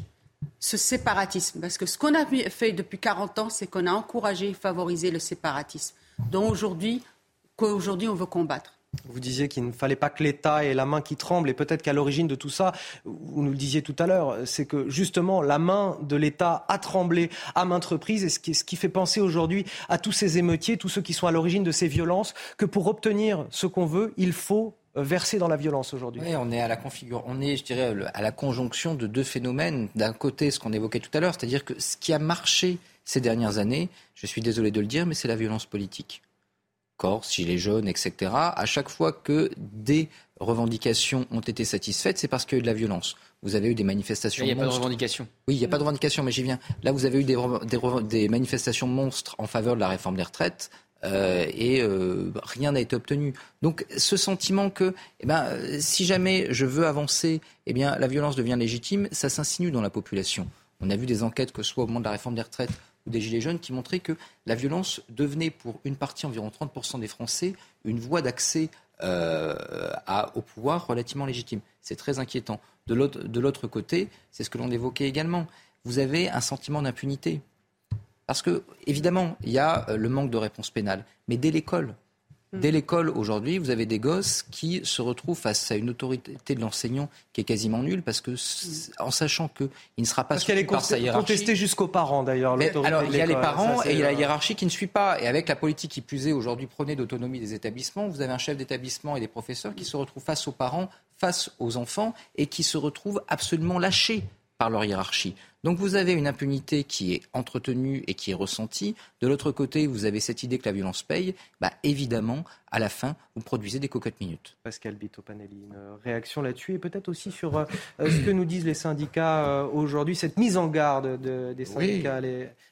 ce séparatisme. Parce que ce qu'on a fait depuis 40 ans, c'est qu'on a encouragé et favorisé le séparatisme. Donc aujourd'hui, qu'aujourd'hui on veut combattre. Vous disiez qu'il ne fallait pas que l'État ait la main qui tremble et peut-être qu'à l'origine de tout ça, vous nous le disiez tout à l'heure, c'est que justement la main de l'État a tremblé à maintes reprises et ce qui, ce qui fait penser aujourd'hui à tous ces émeutiers, tous ceux qui sont à l'origine de ces violences, que pour obtenir ce qu'on veut, il faut euh, verser dans la violence aujourd'hui. Oui, on est à la configure, on est, je dirais, à la conjonction de deux phénomènes. D'un côté, ce qu'on évoquait tout à l'heure, c'est-à-dire que ce qui a marché ces dernières années, je suis désolé de le dire, mais c'est la violence politique Corse, Gilets jaunes, etc., à chaque fois que des revendications ont été satisfaites, c'est parce qu'il y a eu de la violence. Vous avez eu des manifestations. Il n'y a pas de revendications. Oui, il n'y a pas de revendications, mais j'y viens. Là, vous avez eu des, des, manifestations monstres en faveur de la réforme des retraites. Euh, et euh, rien n'a été obtenu. Donc ce sentiment que, eh ben, si jamais je veux avancer, eh bien, la violence devient légitime, ça s'insinue dans la population. On a vu des enquêtes, que ce soit au moment de la réforme des retraites ou des Gilets jaunes, qui montraient que la violence devenait pour une partie, environ 30% des Français, une voie d'accès euh, au pouvoir relativement légitime. C'est très inquiétant. De l'autre côté, c'est ce que l'on évoquait également, vous avez un sentiment d'impunité. Parce que, évidemment, il y a euh, le manque de réponse pénale. Mais dès l'école. Dès l'école, aujourd'hui, vous avez des gosses qui se retrouvent face à une autorité de l'enseignant qui est quasiment nulle, parce que, en sachant qu'il ne sera pas suivi par sa hiérarchie. contestée jusqu'aux parents, d'ailleurs. Alors, il y a les parents et il y a la hiérarchie qui ne suit pas. Et avec la politique qui plus est aujourd'hui prônée d'autonomie des établissements, vous avez un chef d'établissement et des professeurs qui se retrouvent face aux parents, face aux enfants, et qui se retrouvent absolument lâchés par leur hiérarchie. Donc vous avez une impunité qui est entretenue et qui est ressentie. De l'autre côté, vous avez cette idée que la violence paye. Bah, évidemment, à la fin, vous produisez des cocottes minutes. Pascal Bito-Panelli, une réaction là-dessus et peut-être aussi sur euh, ce que nous disent les syndicats euh, aujourd'hui, cette mise en garde des syndicats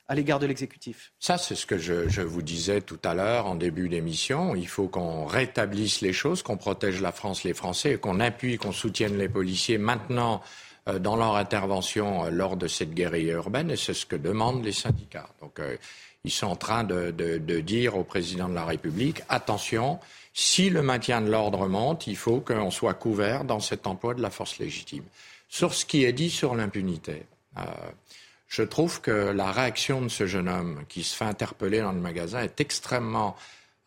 à l'égard de l'exécutif. Ça, c'est ce que je, je, vous disais tout à l'heure en début d'émission. Il faut qu'on rétablisse les choses, qu'on protège la France, les Français, qu'on appuie, qu'on soutienne les policiers maintenant euh, dans leur intervention euh, lors de cette guérilla urbaine, et c'est ce que demandent les syndicats. Donc, euh, ils sont en train de, dire au président de la République attention, si le maintien de l'ordre monte, il faut qu'on soit couvert dans cet emploi de la force légitime. Sur ce qui est dit sur l'impunité, je trouve que la réaction de ce jeune homme qui se fait interpeller dans le magasin est extrêmement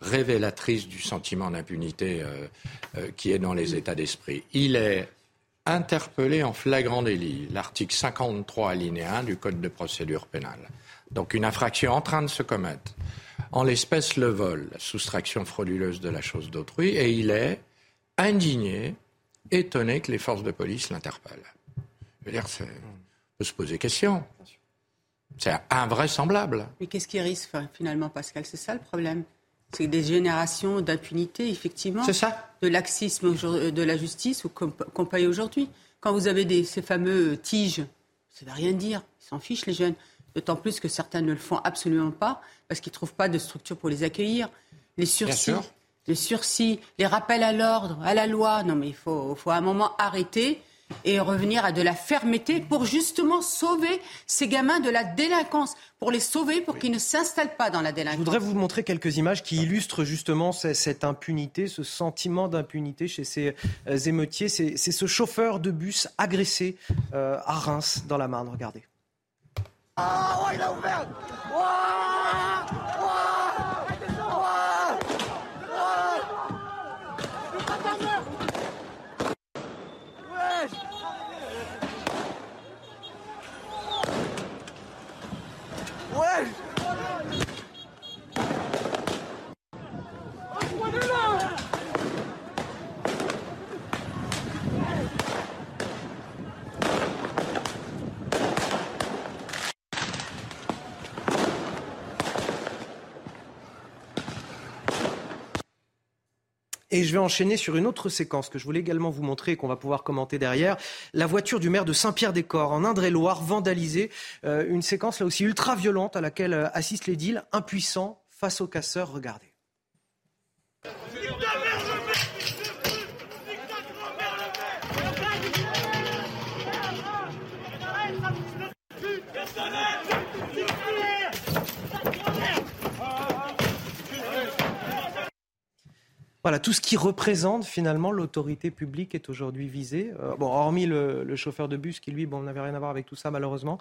révélatrice du sentiment d'impunité qui est dans les états d'esprit. Il est interpellé en flagrant délit, l'article 53 alinéa 1 du Code de procédure pénale. Donc une infraction en train de se commettre. En l'espèce, le vol, la soustraction frauduleuse de la chose d'autrui, et il est indigné, étonné que les forces de police l'interpellent. Je veux dire, on peut se poser question. C'est invraisemblable. Mais qu'est-ce qui risque finalement, Pascal? C'est ça le problème. C'est des générations d'impunité, effectivement. C'est ça. De laxisme de la justice qu'on paye aujourd'hui. Quand vous avez des, ces fameux tiges, ça ne veut rien dire. Ils s'en fichent, les jeunes. D'autant plus que certains ne le font absolument pas parce qu'ils ne trouvent pas de structure pour les accueillir. Les sursis, les sursis, les rappels à l'ordre, à la loi. Non, mais il faut, faut à un moment arrêter et revenir à de la fermeté pour justement sauver ces gamins de la délinquance, pour les sauver, pour qu'ils ne s'installent pas dans la délinquance. Je voudrais vous montrer quelques images qui illustrent justement cette impunité, ce sentiment d'impunité chez ces euh, émeutiers. C'est ce chauffeur de bus agressé euh, à Reims, dans la Marne. Regardez. Ah, Et je vais enchaîner sur une autre séquence que je voulais également vous montrer et qu'on va pouvoir commenter derrière. La voiture du maire de Saint-Pierre-des-Corps en Indre-et-Loire vandalisée. Euh, une séquence là aussi ultra violente à laquelle euh, assistent les deals impuissants face aux casseurs. Regardez. Voilà, tout ce qui représente finalement l'autorité publique est aujourd'hui visé. Euh, bon, hormis le, chauffeur de bus qui, lui, bon, n'avait rien à voir avec tout ça, malheureusement.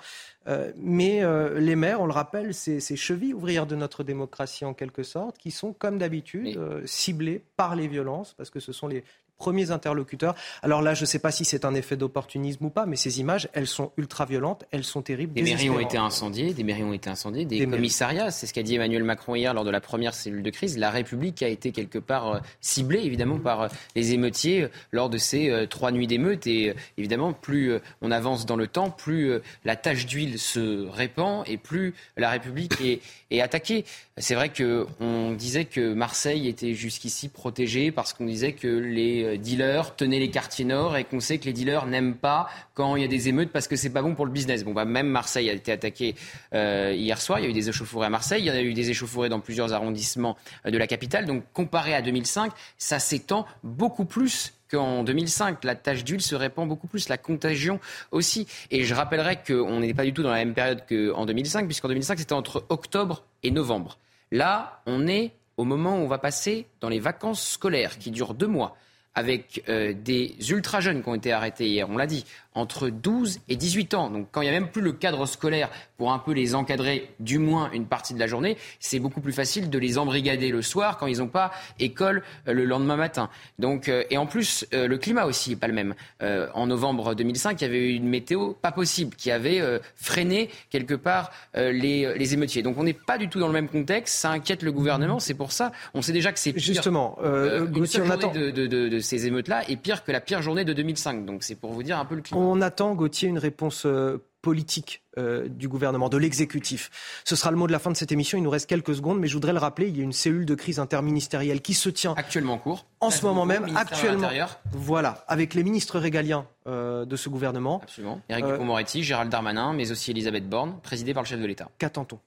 Euh, mais euh, les maires, on le rappelle, c'est ces chevilles ouvrières de notre démocratie, en quelque sorte, qui sont, comme d'habitude, ciblées par les violences, parce que ce sont les premiers interlocuteurs. Alors là, je ne sais pas si c'est un effet d'opportunisme ou pas, mais ces images, elles sont ultra violentes, elles sont terribles. Des mairies ont été incendiées, des mairies ont été incendiées, des, commissariats. C'est ce qu'a dit Emmanuel Macron hier lors de la première cellule de crise. La République a été quelque part euh, ciblée, évidemment, par euh, les émeutiers euh, lors de ces trois nuits d'émeutes. Et évidemment, plus on avance dans le temps, plus la tache d'huile se répand et plus la République est, est attaquée. C'est vrai qu'on disait que Marseille était jusqu'ici protégée parce qu'on disait que les euh, dealers tenaient les quartiers nord et qu'on sait que les dealers n'aiment pas quand il y a des émeutes parce que c'est pas bon pour le business. Bon, bah, même Marseille a été attaqué euh, hier soir. Il y a eu des échauffourées à Marseille. Il y en a eu des échauffourées dans plusieurs arrondissements euh, de la capitale. Donc, comparé à 2005, ça s'étend beaucoup plus qu'en 2005. La tâche d'huile se répand beaucoup plus, la contagion aussi. Et je rappellerai qu'on n'est pas du tout dans la même période qu'en 2005, puisqu'en 2005, c'était entre octobre et novembre. Là, on est au moment où on va passer dans les vacances scolaires qui durent deux mois avec euh, des ultra jeunes qui ont été arrêtés hier, on l'a dit, entre 12 et 18 ans. Donc quand il n'y a même plus le cadre scolaire pour un peu les encadrer, du moins une partie de la journée, c'est beaucoup plus facile de les embrigader le soir quand ils n'ont pas école euh, le lendemain matin. Donc, euh, et en plus, le climat aussi n'est pas le même. en novembre 2005, il y avait eu une météo pas possible qui avait freiné quelque part les, les émeutiers. Donc on n'est pas du tout dans le même contexte. Ça inquiète le gouvernement. C'est pour ça. On sait déjà que c'est justement une seule on de, de, de ces émeutes-là est pire que la pire journée de 2005. Donc c'est pour vous dire un peu le climat. On attend, Gauthier, une réponse euh, politique euh, du gouvernement, de l'exécutif. Ce sera le mot de la fin de cette émission. Il nous reste quelques secondes, mais je voudrais le rappeler, il y a une cellule de crise interministérielle qui se tient actuellement en cours, en ce moment même, actuellement. Voilà, avec les ministres régaliens euh, de ce gouvernement. Absolument. Éric Dupond-Moretti, Gérald Darmanin, mais aussi Elisabeth Borne, présidée par le chef de l'État. Qu'attend-on?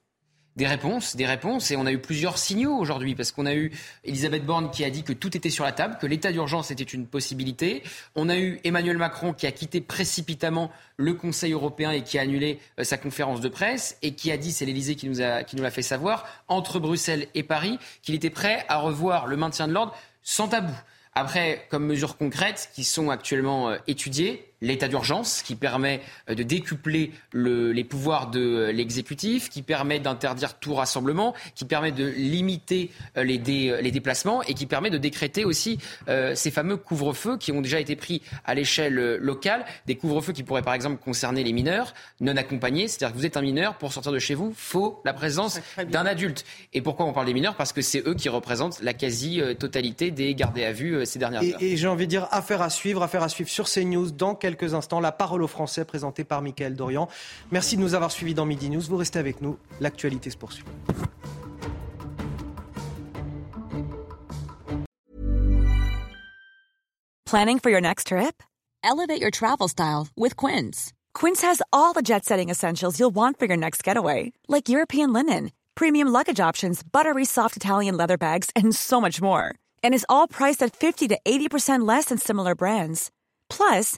Des réponses, des réponses, et on a eu plusieurs signaux aujourd'hui, parce qu'on a eu Elisabeth Borne qui a dit que tout était sur la table, que l'état d'urgence était une possibilité. On a eu Emmanuel Macron qui a quitté précipitamment le Conseil européen et qui a annulé euh, sa conférence de presse, et qui a dit, c'est l'Elysée qui nous a, qui nous l'a fait savoir, entre Bruxelles et Paris, qu'il était prêt à revoir le maintien de l'ordre sans tabou. Après, comme mesures concrètes qui sont actuellement euh, étudiées, l'état d'urgence qui permet euh, de décupler les pouvoirs de euh, l'exécutif, qui permet d'interdire tout rassemblement, qui permet de limiter euh, les, les déplacements et qui permet de décréter aussi ces fameux couvre-feux qui ont déjà été pris à l'échelle locale, des couvre-feux qui pourraient par exemple concerner les mineurs non accompagnés, c'est-à-dire que vous êtes un mineur, pour sortir de chez vous, faut la présence d'un adulte. Et pourquoi on parle des mineurs? Parce que c'est eux qui représentent la quasi-totalité des gardés à vue ces dernières et, heures. Et j'ai envie de dire affaire à suivre, affaire à suivre sur CNews dans quelques instants. La parole aux Français présentée par Mickaël Dorian. Merci de nous avoir suivis dans Midi News. Vous restez avec nous. L'actualité se poursuit. Planning for your next trip? Elevate your travel style with Quince. Quince has all the jet setting essentials you'll want for your next getaway, like European linen, premium luggage options, buttery soft Italian leather bags, and so much more. And is all priced at 50 to 80% less than similar brands. Plus,